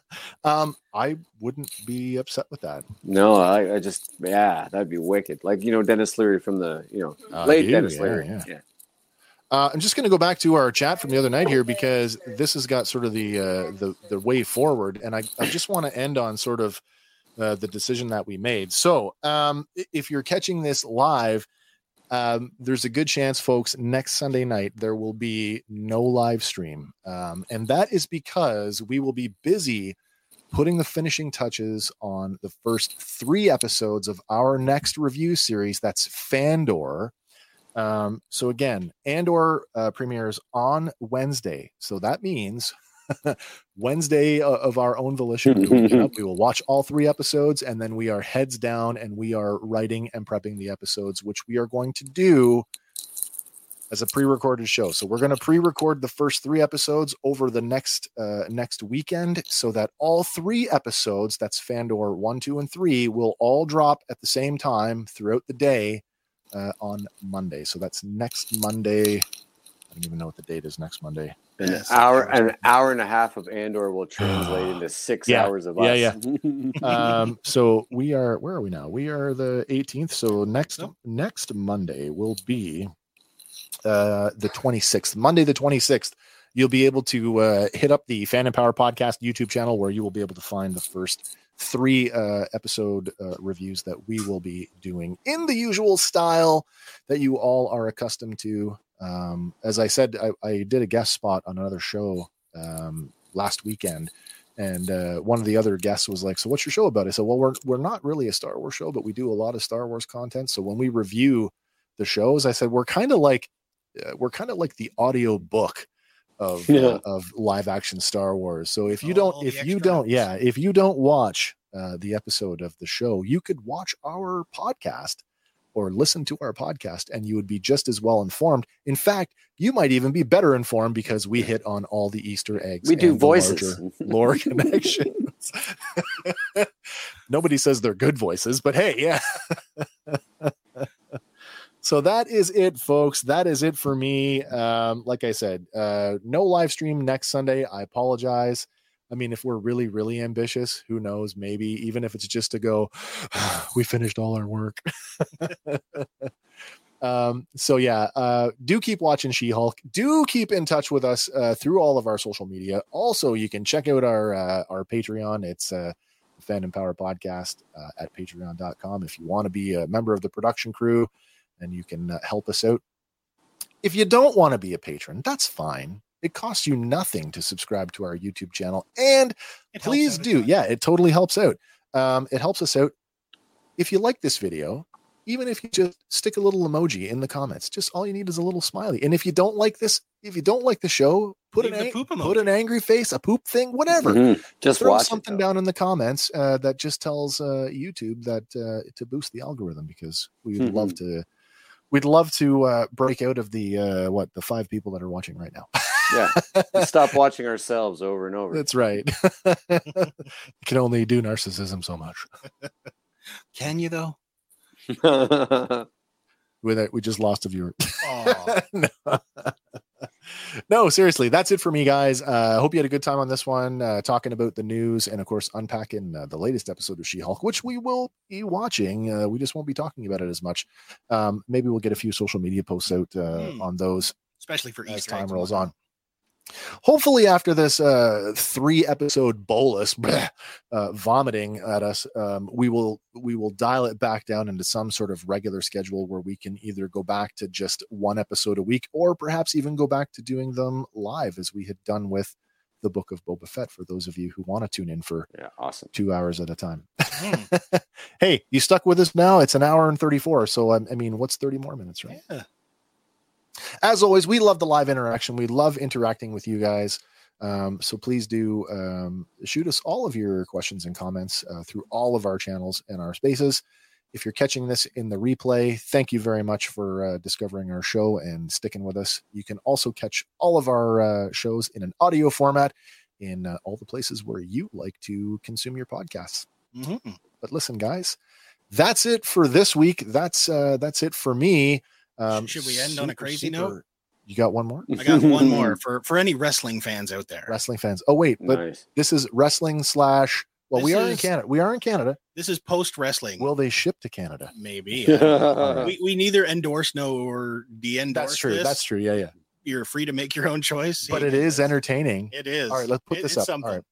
[laughs] um, I wouldn't be upset with that. No, I, I just yeah, that'd be wicked. Like you know, Denis Leary from the you know Uh, late you, Denis yeah, Leary. yeah. yeah. Uh, I'm just going to go back to our chat from the other night here because this has got sort of the uh, the the way forward, and I, I just want to end on sort of uh, the decision that we made. So, um, if you're catching this live, um, there's a good chance, folks, next Sunday night there will be no live stream, um, and that is because we will be busy putting the finishing touches on the first three episodes of our next review series. That's Fandor. Um, so again, Andor uh, premieres on Wednesday. So that means [laughs] Wednesday o- of our own volition, we will, up, [laughs] we will watch all three episodes, and then we are heads down and we are writing and prepping the episodes, which we are going to do as a pre-recorded show. So we're going to pre-record the first three episodes over the next uh, next weekend, so that all three episodes, that's Fandor one, two, and three, will all drop at the same time throughout the day uh, on Monday. So that's next Monday. I don't even know what the date is next Monday. An Yes, hour an hour and a half of Andor will [sighs] translate into six Yeah, hours of yeah, us. [laughs] Um, so we are where are we now? We are the 18th. So next Yep. next Monday will be uh the 26th. Monday the 26th. You'll be able to uh, hit up the Fandom Power Podcast YouTube channel where you will be able to find the first three uh, episode uh, reviews that we will be doing in the usual style that you all are accustomed to. Um, as I said, I, I did a guest spot on another show um, last weekend, and uh, one of the other guests was like, "So what's your show about?" I said, "Well, we're we're not really a Star Wars show, but we do a lot of Star Wars content. So when we review the shows, I said we're kind of like uh, we're kind of like the audio book." Of, Yeah. uh, of live action Star Wars. So if you All don't, the if you don't, hours. yeah, if you don't watch uh, the episode of the show, you could watch our podcast or listen to our podcast and you would be just as well informed. In fact, you might even be better informed because we hit on all the Easter eggs. we do voices. [laughs] lore connections. [laughs] Nobody says they're good voices, but hey, yeah. [laughs] so that is it, folks. That is it for me. Um, like I said, uh, no live stream next Sunday. I apologize. I mean, if we're really, really ambitious, who knows? Maybe even if it's just to go, [sighs] we finished all our work. [laughs] um, so yeah, uh, do keep watching She-Hulk. Do keep in touch with us uh, through all of our social media. Also, you can check out our uh, our Patreon. It's uh, Fandom Power Podcast uh, at Patreon.com. If you want to be a member of the production crew, and you can uh, help us out. If you don't want to be a patron, that's fine. It costs you nothing to subscribe to our YouTube channel, and It please do. Yeah, it totally helps out. Um, it helps us out. If you like this video, even if you just stick a little emoji in the comments, just all you need is a little smiley. And if you don't like this, if you don't like the show, put Leave an the ang- put an angry face, a poop thing, whatever. Mhm. Just Throw watch something it, down in the comments uh, that just tells uh, YouTube that uh, to boost the algorithm because we'd Mhm. love to. We'd love to uh, break out of the uh, what the five people that are watching right now. Yeah. [laughs] Stop watching ourselves over and over. That's right. you [laughs] can only do narcissism so much. Can you though? [laughs] With it, we just lost a viewer. Aw. no. No, seriously, that's it for me, guys. Uh, I hope you had a good time on this one, uh, talking about the news and, of course, unpacking uh, the latest episode of She Hulk, which we will be watching. Uh, we just won't be talking about it as much. Um, maybe we'll get a few social media posts out uh, Hmm. on those Especially for as Easter time rolls on. Hopefully, after this uh, three episode bolus bleh, [laughs] uh, vomiting at us, um, we will we will dial it back down into some sort of regular schedule where we can either go back to just one episode a week, or perhaps even go back to doing them live as we had done with the Book of Boba Fett. For those of you who want to tune in for yeah, awesome. two hours at a time. Hmm. [laughs] hey, you stuck with us now? It's an hour and thirty four. So um, I mean, what's thirty more minutes, right? Yeah. As always, we love the live interaction. We love interacting with you guys. Um, so please do um, shoot us all of your questions and comments uh, through all of our channels and our spaces. If you're catching this in the replay, thank you very much for uh, discovering our show and sticking with us. You can also catch all of our uh, shows in an audio format in uh, all the places where you like to consume your podcasts. Mhm. But listen, guys, that's it for this week. That's uh, that's it for me. Um, Should we end on a crazy note? You got one more? I got one more [laughs] for for any wrestling fans out there. wrestling fans. Oh wait, but nice. this is wrestling slash. Well, we This are in Canada. We are in Canada. This is post wrestling. Will they ship to Canada? Maybe. [laughs] yeah. we, we neither endorse nor de-endorse. That's true. this. That's true. Yeah, yeah. You're free to make your own choice. But Hey, it is entertaining. It is. All right, let's put It- this it's up. something. All right,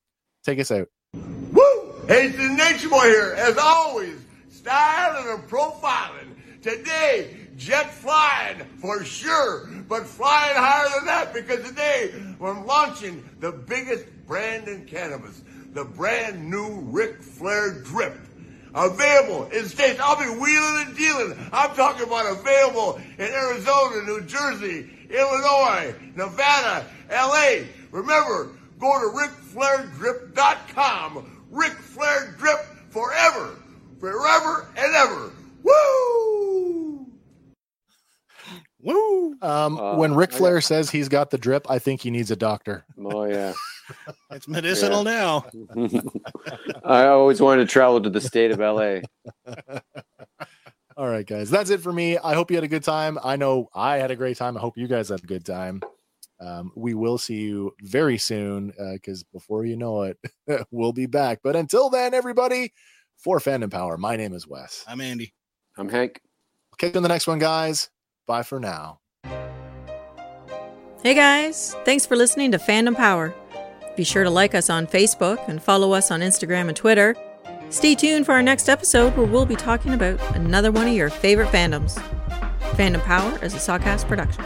take us out. Woo! Hey, it's the Nature Boy here, as always, styling and profiling. Today, jet flying for sure, but flying higher than that because today we're launching the biggest brand in cannabis, the brand new Ric Flair Drip. Available in states. I'll be wheeling and dealing. I'm talking about available in Arizona, New Jersey, Illinois, Nevada, LA. Remember, go to RicFlairDrip.com. Ric Flair Drip forever, forever and ever. Woo! Woo! Um, Uh, when Ric I got- Flair says he's got the drip, I think he needs a doctor. Oh yeah. [laughs] It's medicinal now. [laughs] I always wanted to travel to the state of LA. All right, guys, that's it for me. I hope you had a good time. I know I had a great time. I hope you guys had a good time. Um, we will see you very soon because before you know it, [laughs] we'll be back. But until then, everybody, for Fandom Power, my name is Wes. I'm Andy. I'm Hank. Catch you on the next one, guys. Bye for now. Hey guys, thanks for listening to Fandom Power. Be sure to like us on Facebook and follow us on Instagram and Twitter. Stay tuned for our next episode where we'll be talking about another one of your favorite fandoms. Fandom Power is a Sawcast production.